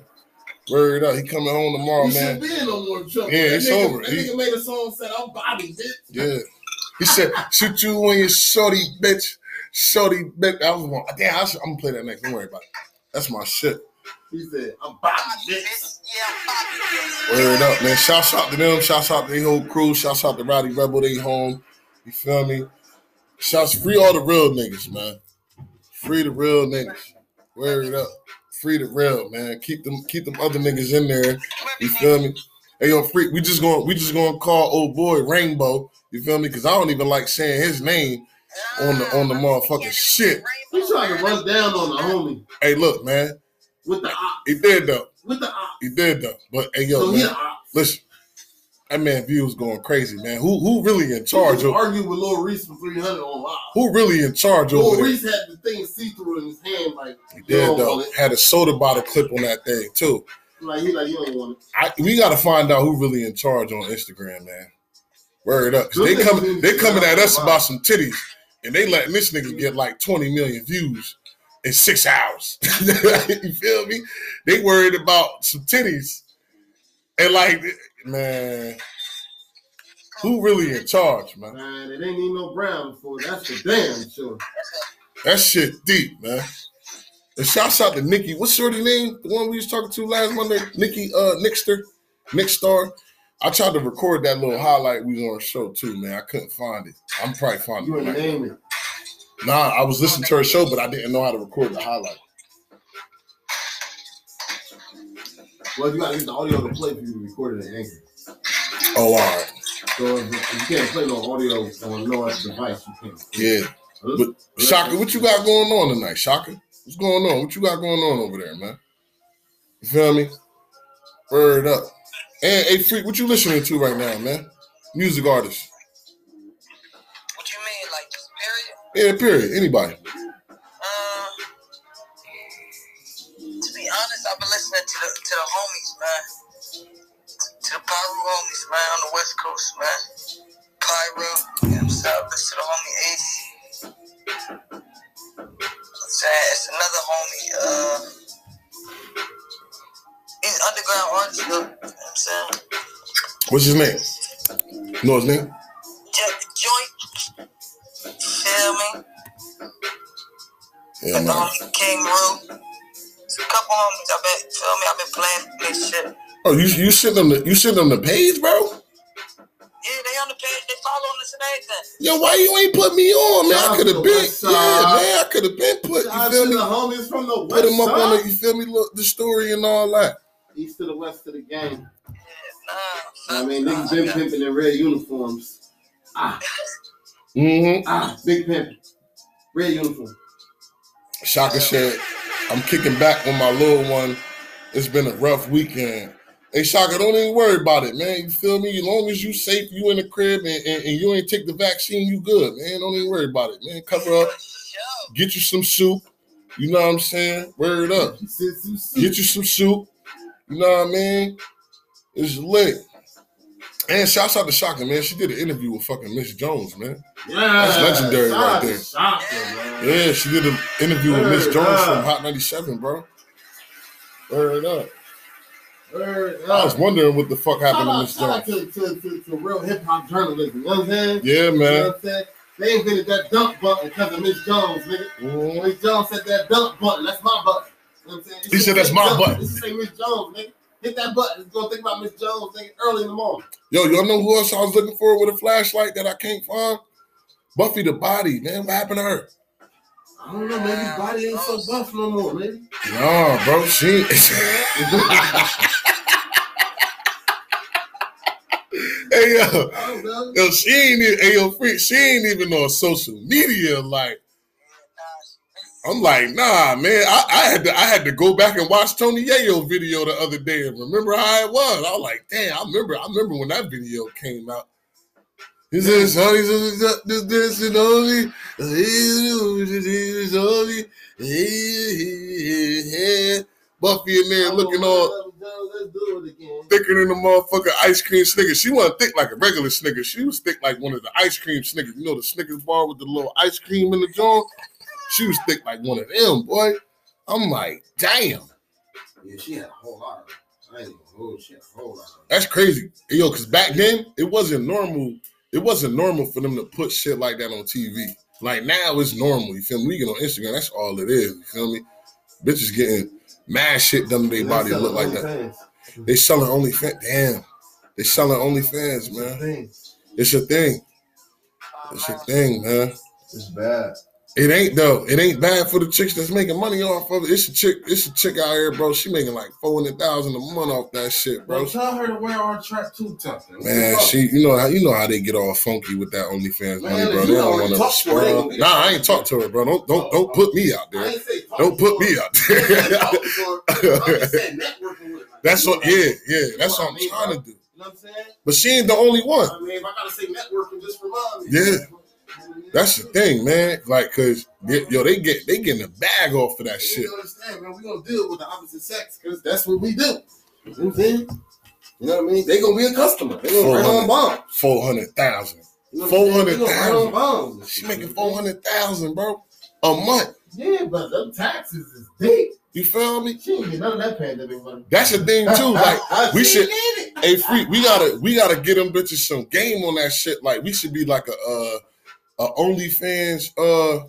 Word up. He coming home tomorrow, he man. be in no more trouble. Yeah, that it's nigga, over. That He- nigga made a song said, "I'm Bobby, bitch." Yeah. He said, shoot you when you're shorty, bitch. Shorty, bitch. I was one. Damn, I should, I'm gonna play that next. Don't worry about it. That's my shit. He said, "I'm Bobby, bitch." Yeah. Word up, man. Shouts out to them. Shouts out to the whole crew. Shouts out to Rowdy Rebel. They home. You feel me? Shouts free all the real niggas, man. Free the real niggas. Word up. Free the real, man. Keep them keep them other niggas in there. You feel me? Hey yo, freak, we just going we just gonna call old boy Rainbow. You feel me? Cause I don't even like saying his name on the on the motherfucking shit. He trying to run down on the homie Hey, look, man. with the op, He did though. with the op. He did though. But hey yo, so man, listen. That man views going crazy, man. Who who really in charge He of argued with Lil Reese for 300 on live. who really in charge Lil over there? Reese had the thing see through in his hand, like He did though. Had a soda bottle clip on that thing too. Like he like you don't want it. I, we got to find out who really in charge on Instagram, man. Word up, they coming they coming at us about some titties, and they letting this nigga get like twenty million views in six hours. you feel me? They worried about some titties, and like, man, who really in charge, man? Man, it ain't even no brown before. That's for damn sure. That shit deep, man. And shouts out to Nikki. What's shorty name? The one we was talking to last Monday? Nikki uh Nickster. Nick Star. I tried to record that little highlight we was on show too, man. I couldn't find it. I'm probably finding You it. name it. Nah, I was listening to her show, but I didn't know how to record the highlight. Well, you gotta get the audio to play for you to record it in Anchor. Oh, all right. So if, if you can't play no audio on no other device, you can't. Yeah. But Shaka, what you got going on tonight, Shaka? What's going on? What you got going on over there, man? You feel me? Word up. And hey, freak, what you listening to right now, man? Music artist. What you mean, like just period? Yeah, period. Anybody. Uh, to be honest, I've been listening to the to the homies, man. To the Piru homies, man, on the West Coast, man. Piru, you know what I'm saying? Listen to the homie Ace. I'm saying it's another homie, uh he's an underground artist though. You know what I'm saying? What's his name? You know his name? Jet the joint. Feel me? Yeah, And the homie King Rue. It's a couple homies I been feel me, I've been playing this shit. Oh, you you sent them the you sent them the page, bro? Yeah, they on the page, they following us and everything. Yo, why you ain't put me on, man? I could have been, West yeah, Side. man. I could have been put. Shout You feel me? the homies from the Put west them up on side. the, you feel me? Look, the story and all that. East to the west of the game. Nah, I mean, niggas been pimping in red uniforms. Ah, Mm-hmm. ah, big pimping. Red uniform. Shaka said, I'm kicking back on my little one. It's been a rough weekend. Hey, Shaka, don't even worry about it, man. You feel me? As long as you safe, you in the crib, and, and, and you ain't take the vaccine, you good, man. Don't even worry about it, man. Cover up, get you some soup. You know what I'm saying? Word up. Sit some soup. Get you some soup. You know what I mean? It's lit. And shouts out to Shaka, man. She did an interview with fucking Miss Jones, man. Yeah, That's legendary right there. Shaka, man. Yeah, she did an interview with Miss Jones up. from Hot 97, bro. Word up. Word I was wondering what the fuck Shout happened to out, Miss shout out Jones. to, to, to, to real hip hop journalism. You know what I'm saying? Yeah, You know man. what I'm saying? They invented that dump button because of Miss Jones, nigga. Mhm. Miss Jones said that dump button. That's my button. You know what I'm saying? He said, "That's my button." It should say Miss Jones, nigga. Hit that button. It's gonna think about Miss Jones, nigga, early in the morning. Yo, y'all know who else I was looking for with a flashlight that I can't find? Buffy the Body, man. What happened to her? I don't know, maybe his body ain't so buff no more, maybe. Nah, bro. She. hey yo, don't yo, she ain't even. Hey yo, freak. She ain't even on social media. Like, I'm like, nah, man. I, I had to. I had to go back and watch Tony Yayo video the other day and remember how it was. I was like, damn. I remember. I remember when that video came out. He said, "Sonny, this, this, and only, this, only, Buffy in there looking all thicker than the motherfucking ice cream Snickers. She wasn't thick like a regular Snickers. She was thick like one of the ice cream Snickers. You know the Snickers bar with the little ice cream in the joint. She was thick like one of them, boy. I'm like, damn, Yeah, she had a whole lot of. I ain't hold she had a whole lot that's crazy, yo. Because back then it wasn't normal. It wasn't normal for them to put shit like that on TV. Like now it's normal. You feel me? We get on Instagram. That's all it is. You feel me? Bitches getting mad shit done to their body to look like that. They selling only OnlyFans. Damn, they selling OnlyFans, man. Man. It's a thing. It's a thing, man. It's bad. It ain't though. It ain't bad for the chicks that's making money off of it. It's a chick. It's a chick out here, bro. She making like four hundred thousand a month off that shit, bro. Bro, tell her to wear our track too tough. Man, she, you know how you know how they get all funky with that OnlyFans money, bro. They don't want to talked to her, spoil. ain't you? Nah, I ain't talked to her, bro. Don't don't don't put me out there. Don't put me out I ain't say there. talk to her. I'm just saying networking with her. That's what. Yeah, yeah. That's what I'm what I mean, trying to do. You know what I'm saying? But she ain't the only one. I mean, if I gotta say networking, just remind me. Yeah. That's the thing, man. Like, cause they- yo, they get they getting a bag off of that shit. You understand, man? We gonna deal with the opposite sex because that's what we do. You know what I'm saying? You know what I mean? They gonna be a customer. They gonna bring on bombs. Four hundred thousand. You know what I'm saying? They gonna 400,000. bombs. She making four hundred thousand, bro, a month. Yeah, but them taxes is deep. You feel me? She ain't none of that pandemic money. That's the thing too. Like, we should- hey, freak, we gotta we gotta get them bitches some game on that shit. Like, we should be like a uh a OnlyFans uh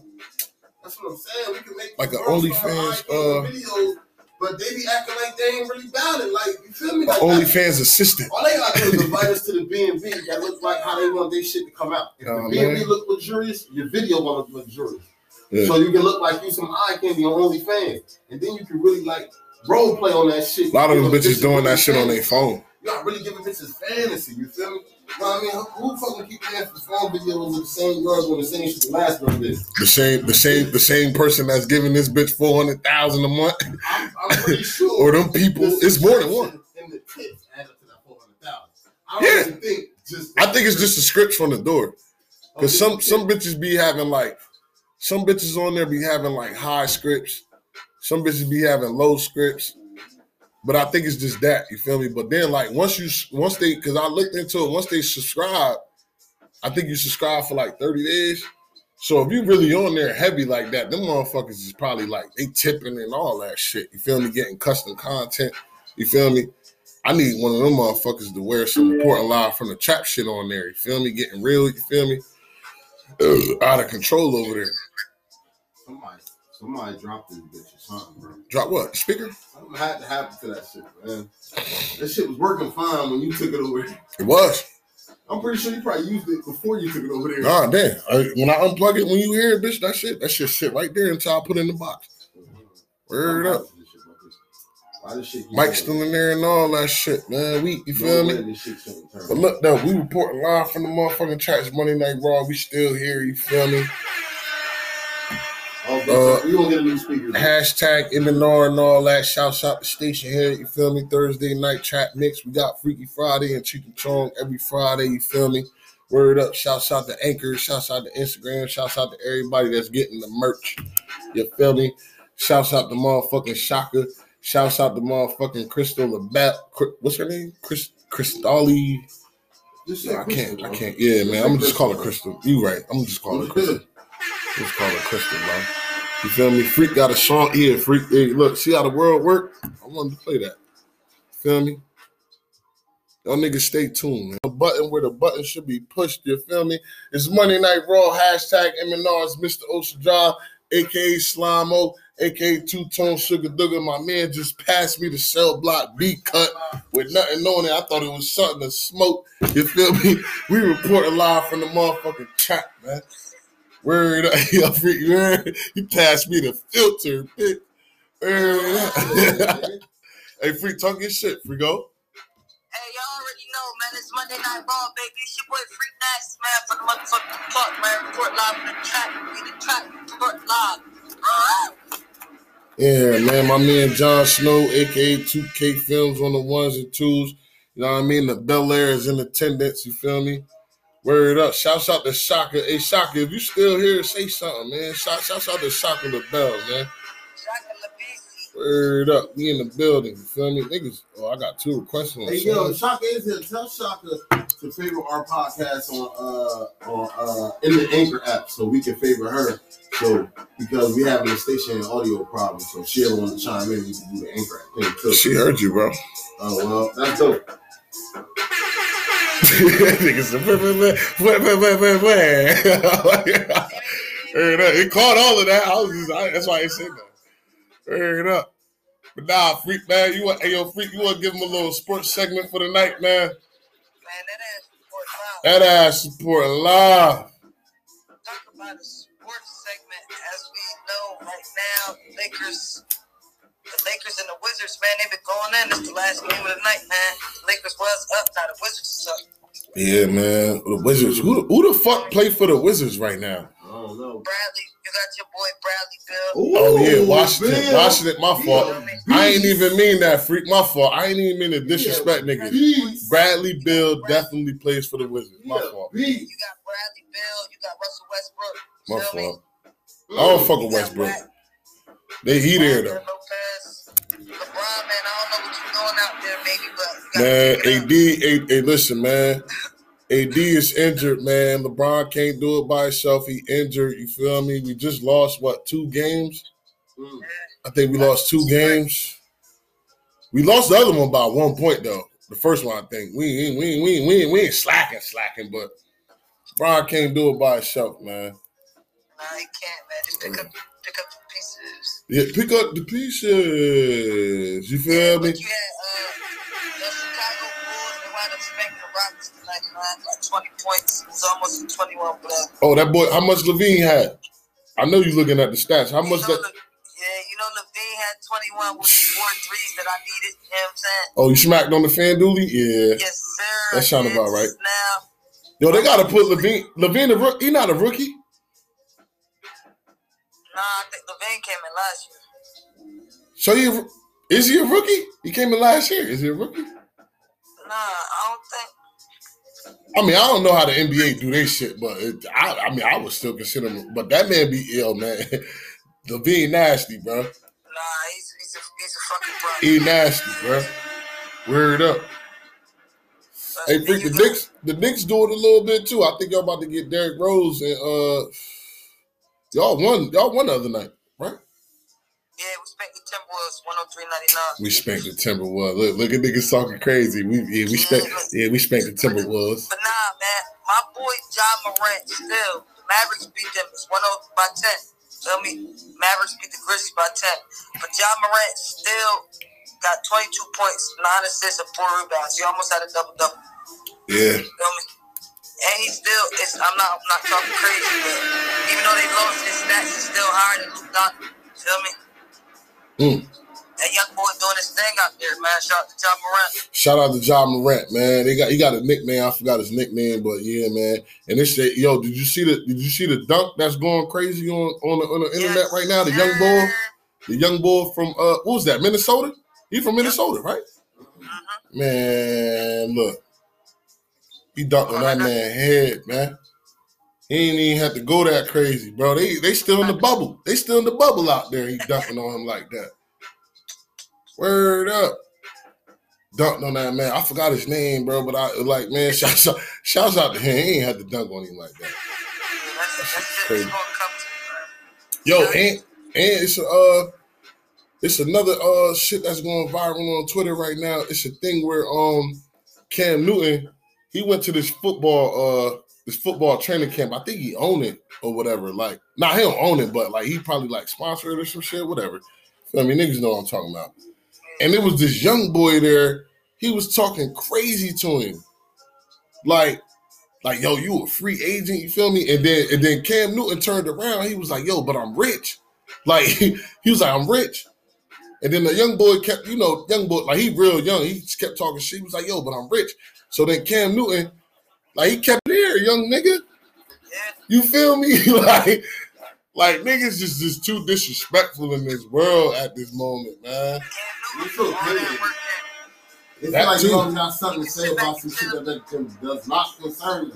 That's what I'm saying. We can make Like the a girls OnlyFans, uh, videos, but they be acting like they ain't really about it. Like you feel me? Like OnlyFans assistant. All they gotta do is invite us to the B and B that looks like how they want their shit to come out. If Oh, the B and B look luxurious, your video gonna look luxurious. Yeah. So you can look like you some eye candy on OnlyFans, and then you can really like role play on that shit. A lot of them bitches doing that shit on their phone. You're not really giving bitches fantasy. You feel me? You know what I mean? Who fucking keep for phone videos with the same girls when the same shit the last girl did? The same, the same, the same person that's giving this bitch four hundred thousand a month, I'm, I'm pretty sure. or them people. It's more than one. And the tips add up to that four hundred thousand. I don't Yeah. think just. I think it's just the scripts from the door. Oh, Cause some some bitches be having like some bitches on there be having like high scripts, some bitches be having low scripts. But I think it's just that you feel me. But then like once you once they because I looked into it once they subscribe, I think you subscribe for like thirty days. So if you really on there heavy like that, them motherfuckers is probably like they tipping and all that shit. You feel me? Getting custom content. You feel me? I need one of them motherfuckers to wear some important live from the trap shit on there. You feel me? Getting real. You feel me? Ugh, out of control over there. Somebody, dropped this bitch or something, bro. Drop what? Speaker? Something had to happen to that shit, man. That shit was working fine when you took it over. It was. I'm pretty sure you probably used it before you took it over there. Nah, damn. I, when I unplug it, when you hear it, bitch, that shit, that shit sit right there until I put it in the box. Word up. Why this shit keep still in there and all that shit, man. We, you feel me? this shit shouldn't turn. But look though, we reporting live from the motherfucking tracks Monday Night Raw. We still here, you feel me? Oh, uh, we gonna get a new speaker. Hashtag MNR and all that. Shouts out the Stationhead, you feel me? Thursday night trap mix. We got Freaky Friday and Cheech and Chong every Friday, you feel me? Word up. Shouts out to Anchor. Shouts out to Instagram. Shouts out to everybody that's getting the merch. You feel me? Shouts out to motherfucking Shaka. Shouts out to motherfucking Crystal LaBelle. What's her name? Chris. Just say I can't. I can't. Yeah, man. I'm gonna just call her Crystal. You right. I'm gonna just call her Crystal. Good? called a Crystal, bro. You feel me? Freak got a song. here. Freak. Hey, look, see how the world work? I wanted to play that. Feel me? Y'all niggas stay tuned, man. The button where the button should be pushed, you feel me? It's Monday Night Raw, hashtag MNR's Mr. Ocean Drive, aka Slimo, aka Two Tone Sugar Dugger. My man just passed me the cell block B cut with nothing on it. I thought it was something to smoke. You feel me? We reporting live from the motherfucking chat, man. Word up, yo, freak. You passed me the filter, bitch. Hey, freak, talk your shit, freako. Hey, y'all already know, man. It's Monday Night Raw, baby. It's your boy Freak Nice, man, from the motherfucking park, man. Report live from the track. We the track. Report live. Ah! Yeah, man, my man John Snow, aka 2K Films on the ones and twos. You know what I mean? The Belaire is in attendance, you feel me? Word up. Shouts out to Shaka. Hey, Shaka, if you still here, say something, man. Shout, shouts out to Shaka LaBelle, man. Shaka LaBeasy. Word up. We in the building, you feel me? Niggas, oh, I got two requests on Hey yo, songs. Shaka is here. Tell Shaka to favor our podcast on uh on uh in the Anchor app so we can favor her. So because we having a station audio problem, so she'll want to chime in. We can do the Anchor app thing too. She heard you, bro. Oh well, that's dope. Niggas. It caught all of that. I was just, I, that's why I said that. Word up. But nah, freak, man. You want, hey, yo, freak, you want to give him a little sports segment for the night, man? Man, that ass report live. That ass support live. Talk about a sports segment. As we know right now, Lakers, the Lakers and the Wizards, man, they've been going in. It's the last game of the night, man. Lakers was up, now the Wizards is up. Yeah, man. The Wizards. Who, who the fuck play for the Wizards right now? I don't. Bradley, you got your boy Bradley Beal. Oh, yeah, Washington. Beal. Washington, my fault. Beal. I ain't even mean that, freak. My fault. I ain't even mean to disrespect niggas. Beast. Bradley Beal definitely plays for the Wizards. My Yeah, fault. You got Bradley Beal, you got Russell Westbrook. My Feel me? fault. I don't fuck with Westbrook. Brad- They he there though. Man, I don't know what you're doing out there, baby, but you Man, gotta AD, keep it up. hey, hey, listen, man. AD is injured, man. LeBron can't do it by himself. He injured. You feel me? We just lost what two games? I think we lost two games. We lost the other one by one point though. The first one, I think we ain't, we ain't, we ain't, we ain't, we ain't slacking, slacking, but LeBron can't do it by himself, man. Nah, he can't, man. Just pick up, pick up the pieces. Yeah, pick up the pieces. You feel me? But you uh, the Chicago Bulls. Wound up smacking the Rockets tonight, man. Like 20 points. It was almost a 21 blood. Oh, that boy, how much LaVine had? I know you're looking at the stats. How much you know, that? Yeah, you know, LaVine had 21 with the four threes that I needed. You know what I'm saying? Oh, you smacked on the fan dually? Yeah. Yes, sir. That sound I about right. Now, Yo, they gotta put LaVine. LaVine, a. He not a rookie. Nah, I think LaVine came in last year. So a- is he a rookie? He came in last year. Is he a rookie? Nah, I don't think. I mean, I don't know how the NBA do their shit, but it, I, I mean, I would still consider him. But that man be ill, man. LaVine nasty, bro. Nah, he's he's a he's a fucking pro. He nasty, bro. Word up. But Hey, freak, the Knicks, the Knicks doing a little bit too. I think y'all about to get Derrick Rose and uh, y'all won. Y'all won the other night, right? Yeah, we spent the Timberwolves 103.99. We spanked the Timberwolves. Look, look at niggas talking crazy. We yeah, we spanked yeah, we spanked the Timberwolves. But nah, man, my boy Ja Morant still Mavericks beat them. It's 10 by 10. Tell me, Mavericks beat the Grizzlies by 10. But Ja Morant still got 22 points, 9 assists, and 4 rebounds. He almost had a double double. Yeah, Feel me? And he still it's I'm not I'm not talking crazy, but even though they lost his stats is still higher than Luka Doncic. Feel me? Mm. That young boy doing his thing out there, man. Shout out to Ja Morant. shout out to Ja Morant, man. They got he got a nickname. I forgot his nickname, but yeah, man. And this shit, yo, did you see the did you see the dunk that's going crazy on on the, on the internet right now? The young boy, the young boy from uh, what was that? Minnesota. He from Minnesota, right? Mhm. Man, look, he dunked on that man head, man. He ain't even have to go that crazy, bro. They they still in the bubble. They still in the bubble out there. He dunking on him like that. Word up. Dunked on that man. I forgot his name, bro. But I like, man, shouts out, shouts out to him. He ain't had to dunk on him like that. That's, that's crazy. it's gonna come to Yo, and and it's a uh it's another uh shit that's going viral on Twitter right now. It's a thing where um Cam Newton he went to this football uh this football training camp. I think he owned it or whatever. Like, he don't own it, but like he probably like sponsored or some shit, whatever. I mean, niggas know what I'm talking about. And it was this young boy there. He was talking crazy to him, like, like yo, you a free agent. You feel me? And then and then Cam Newton turned around. He was like, yo, but I'm rich. Like he was like, I'm rich. And then the young boy kept, you know, young boy, like he real young. He just kept talking shit. He was like, yo, but I'm rich. So then Cam Newton, like he kept it here, young nigga. You feel me? like, like niggas just just too disrespectful in this world at this moment, man. Cam It's Newton, that It's That like too. you always got something to say about some shit that, that does not concern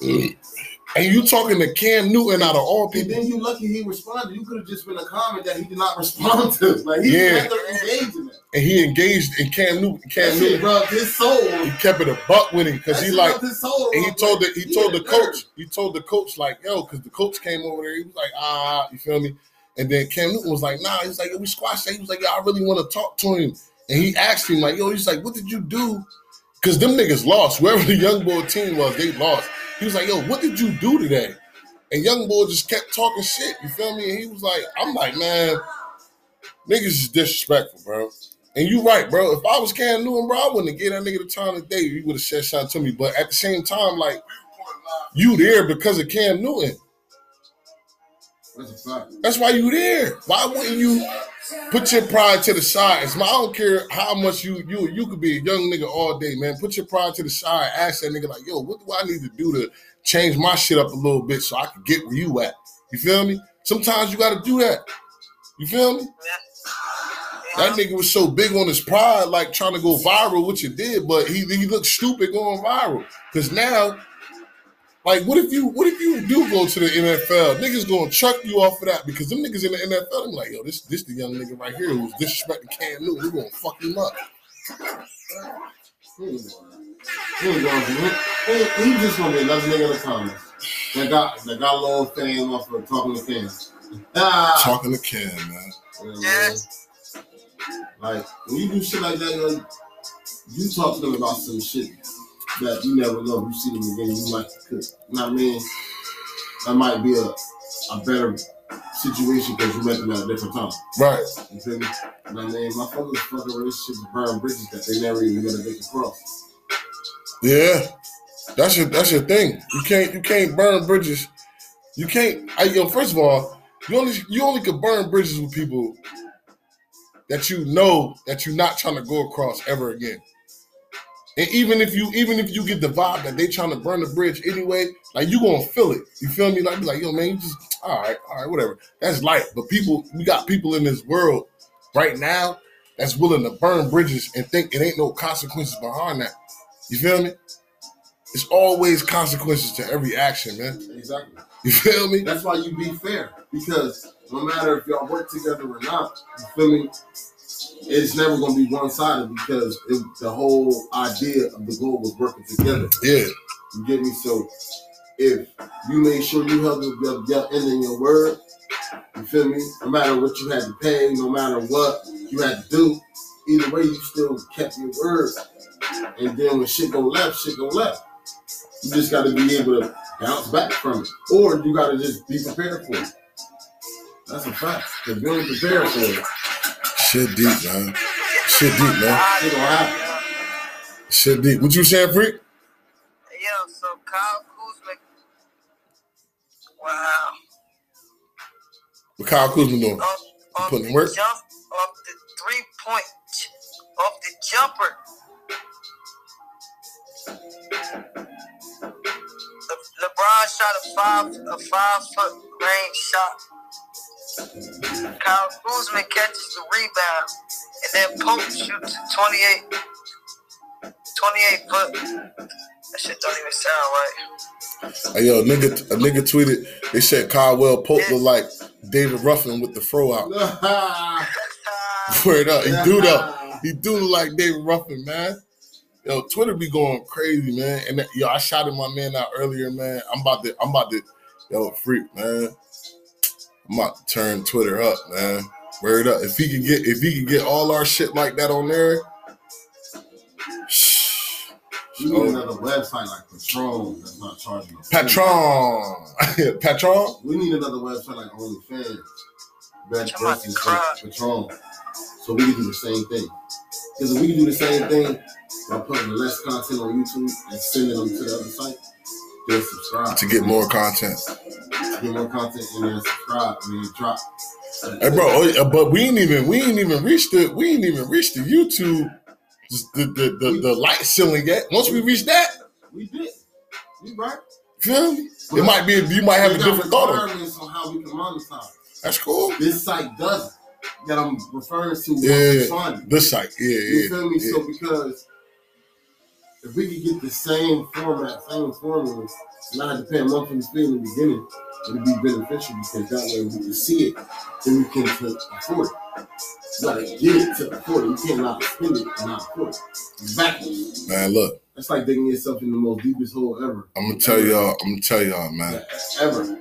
you. And you talking to Cam Newton out of all And people. then you lucky he responded. You could have just been a comment that he did not respond to. Like he Yeah. had to engage in it. And he engaged in Cam Newton. That Cam shit Newton, rubbed his soul. he kept it a buck with him because he like his soul. And he told the like, he told the nerd. coach, he told the coach like, yo, because the coach came over there, he was like, ah, you feel me? And then Cam Newton was like, nah, he's like, yo, we squashed that. He was like, yo, I really want to talk to him. And he asked him, like, yo, he's like, what did you do? Because them niggas lost. Whoever the young boy team was, they lost. He was like, yo, what did you do today? And young boy just kept talking shit. You feel me? And he was like, I'm like, man, niggas is disrespectful, bro. And you right, bro. If I was Cam Newton, bro, I wouldn't have given that nigga the time of day. He would have said something to me. But at the same time, like, you there because of Cam Newton. That's. Why you there. Why wouldn't you put your pride to the side? It's my, I don't care how much you you you could be a young nigga all day, man. Put your pride to the side. Ask that nigga like, yo, what do I need to do to change my shit up a little bit so I can get where you at? You feel me? Sometimes you got to do that. You feel me? That nigga was so big on his pride, like trying to go viral, which it did, but he he looked stupid going viral. Cause now, like, what if you what if you do go to the NFL? Niggas gonna chuck you off of that because them niggas in the NFL, I'm like, yo, this this the young nigga right here who's disrespecting Cam Newton. We gonna fuck him up. Going. He. Just gonna be another nigga in the comments. That got that got a little fame off of talking to. Ah. Talking to Cam, man. Yeah. Like when you do shit like that, you, you talk to them about some shit that you never know. If you see them again, you might could. You know what I mean? That might be a a better situation because you met them at a different time. Right. You feel me? You know what I mean? My fucking fucking relationships burn bridges that they never even gonna make across. Yeah. That's your that's your thing. You can't you can't burn bridges. You can't I yo, first of all, you only you only can burn bridges with people that you know that you're not trying to go across ever again. And even if you even if you get the vibe that they trying to burn the bridge anyway, like you gonna feel it. You feel me? Like be like, yo, man, you just all right, all right, whatever. That's life. But people, we got people in this world right now that's willing to burn bridges and think it ain't no consequences behind that. You feel me? It's always consequences to every action, man. Exactly. You feel me? That's why you be fair because no matter if y'all work together or not, you feel me? It's never gonna be one sided because it, the whole idea of the goal was working together. Yeah. You get me? So if you made sure you held your, your end in your word, you feel me? No matter what you had to pay, no matter what you had to do, either way you still kept your word. And then when shit go left, shit go left. You just gotta be able to bounce back from it. Or you gotta just be prepared for it. That's a fact. Because you ain't prepared for it, Shit deep, man. Shit deep, man. shit deep. What you saying, freak? Yo, so Kyle Kuzma. Wow. What Kyle Kuzma doing? Off, off putting work? Jump, off the three point, off the jumper. Le- LeBron shot a five, a five foot range shot. Kyle Kuzma catches the rebound, and then Pope shoots a 28, 28 foot. That shit don't even sound right. Hey, yo, nigga, a nigga tweeted. They said Caldwell Pope look like David Ruffin with the fro out. Word up, he do though. He do look like David Ruffin, man. Yo, Twitter be going crazy, man. And that- yo, I shouted my man out earlier, man. I'm about to, I'm about to, yo, freak, man. I'm about to turn Twitter up, man. Word up. If he can get, if he can get all our shit like that on there, shh. You need another website like Patreon that's not charging us. Patreon, Patreon. We need another website like OnlyFans. Best I'm versus. Patreon. So we can do the same thing. Because if we can do the same thing by putting less content on YouTube and sending them to the other site, they'll subscribe. To get more content. Get more content and then subscribe drop. Hey, bro, oh, but we ain't even we ain't even reached the we ain't even reached the YouTube the the, the, the light ceiling yet. Once we reach that, We did. You right. feel me? It might be you might have a different thought. on it. how we can monetize. That's cool. This site doesn't. That I'm referring to. Yeah. This site, yeah, You yeah. feel me? yeah. So because if we could get the same format, same formula, not have to pay a monthly fee in the beginning, it'd be beneficial because that way we can see it, then we can afford it. You gotta get it to afford it. You can't not spend it and not afford it. Exactly. Man, look, That's like digging yourself in the most deepest hole ever. I'm gonna tell y'all, I'm gonna tell y'all, man. Ever.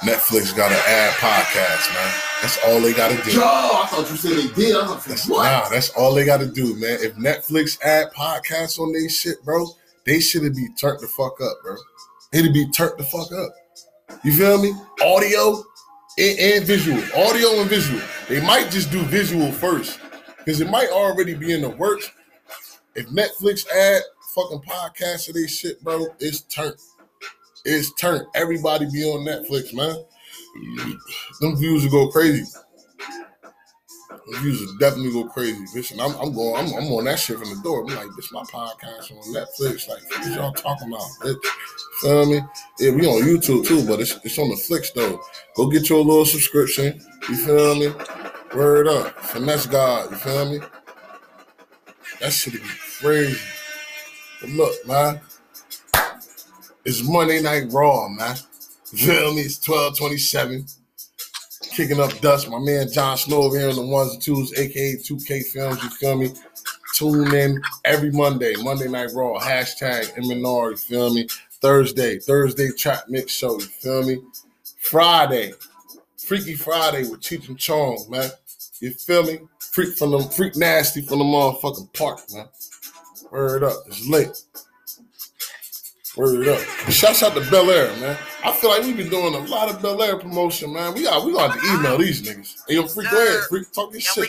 Netflix got an ad podcast, man. That's all they gotta do. Yo, I thought you said they did. I was like, what? nah, that's all they gotta do, man. If Netflix add podcasts on their shit, bro, they shoulda be turned the fuck up, bro. It'd be turned the fuck up. You feel me? Audio and, and visual. Audio and visual. They might just do visual first. Because it might already be in the works. If Netflix add fucking podcasts to their shit, bro, it's turned. It's turned. Everybody be on Netflix, man. Them views will go crazy. Them views will definitely go crazy. Listen, I'm, I'm going, I'm, I'm on that shit from the door. I'm like, this my podcast on Netflix. Like, what y'all talking about, bitch? Feel me? Yeah, we on YouTube too, but it's, it's on the flicks though. Go get your little subscription. You feel me? Word up. Finesse God. You feel me? That shit be crazy. But look, man. It's Monday Night Raw, man. You feel me? It's 1227. Kicking up dust. My man John Snow over here on the ones and twos, aka 2K Films. You feel me? Tune in every Monday, Monday Night Raw, hashtag MNR, you feel me? Thursday, Thursday Trap Mix Show, you feel me? Friday, Freaky Friday with Cheech and Chong, man. You feel me? Freak from the freak nasty from the motherfucking park, man. Word up, it's late. Word up. Shouts out to Belaire, man. I feel like we've been doing a lot of Belaire promotion, man. We got we gonna have to email these niggas. Hey, yo, freak, go ahead, freak, talk your shit.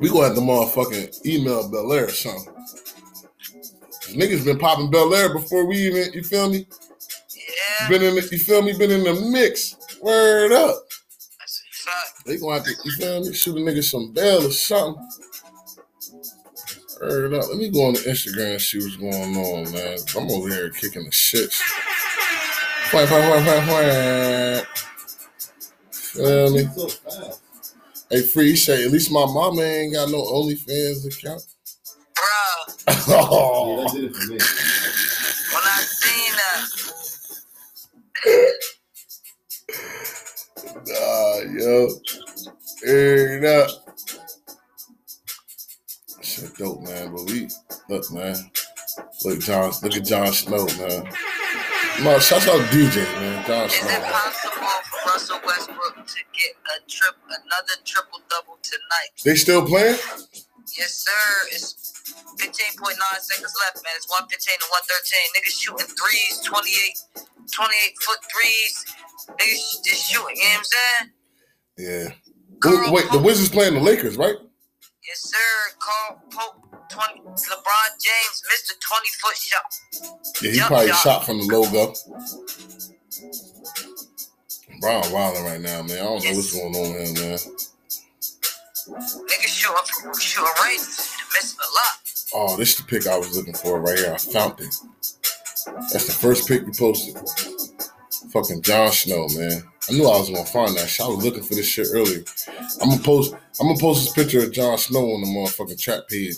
We gonna have to motherfucking email Belaire or something. Niggas been popping Belaire before we even, you feel me? Yeah. Been in, the, you feel me? Been in the mix. Word up. That's a fact. They gonna have to, you feel me? Shoot a nigga some bail or something. Word up. Let me go on the Instagram and see what's going on, man. I'm over here kicking the shit. Whack, whack, whack, whack, whack. Feel me? Hey, Free say, at least my mama ain't got no OnlyFans account. Bruh, Yeah, oh, that did it for me. when I seen that, nah, yo. Word up. Shit dope, man. But we, look, man. Look, John, look at John Snow, man. No, shout out DJ, man. John is it Snow. possible for Russell Westbrook to get a trip, another triple double tonight? They still playing? Yes, sir. It's 15.9 seconds left, man. It's 115 to 113. Niggas shooting threes, 28, 28 foot threes. Niggas just shooting, you know what I'm saying? Yeah. Wait, wait, the um, Wizards playing the Lakers, right? Yes, sir. Carl Pope, 20, LeBron James Mr. 20 foot shot. Yeah, he Jump probably shot. shot from the logo. Brown wilding right now, man. I don't know what's going on with him, man. From shooting ranges. Missing a lot. Oh, this is the pick I was looking for right here. I found it. That's the first pick you posted. Fucking Jon Snow, man. I knew I was gonna find that shit. I was looking for this shit earlier. I'm gonna post. I'm gonna post this picture of Jon Snow on the motherfucking chat page,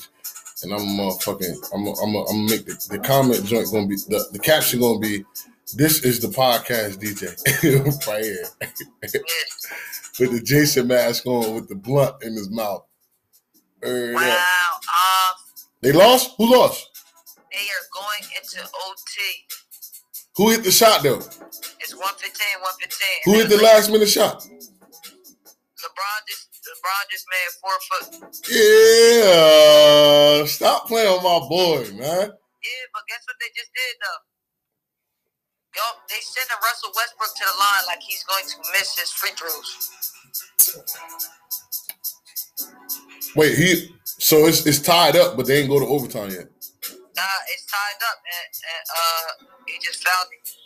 and I'm motherfucking. I'm. I'm. I'm gonna make the, the comment joint gonna be the, the caption gonna be. This is the podcast DJ right here with the Jason mask on with the blunt in his mouth. Wow. Um, They lost. Who lost? they are going into OT. Who hit the shot though? It's 115, 115. Who hit the last minute shot? LeBron just LeBron just made four foot. Yeah, stop playing with my boy, man. Yeah, but guess what they just did though? Yo, they sending Russell Westbrook to the line like he's going to miss his free throws. Wait, he so it's it's tied up, but they ain't go to overtime yet. Nah, it's tied up and, and uh he just fouled him.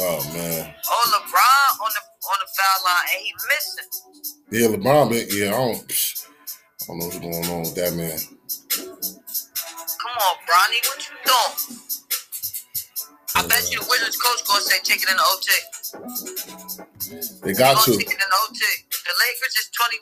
Oh man, Oh, LeBron on the on the foul line and he missing. yeah, LeBron, man, yeah, I don't, I don't know what's going on with that man. Come on, Bronny, what you doing? I bet you the Wizards coach gonna say take it in the OT. They got to. take it in the OT. The Lakers is 22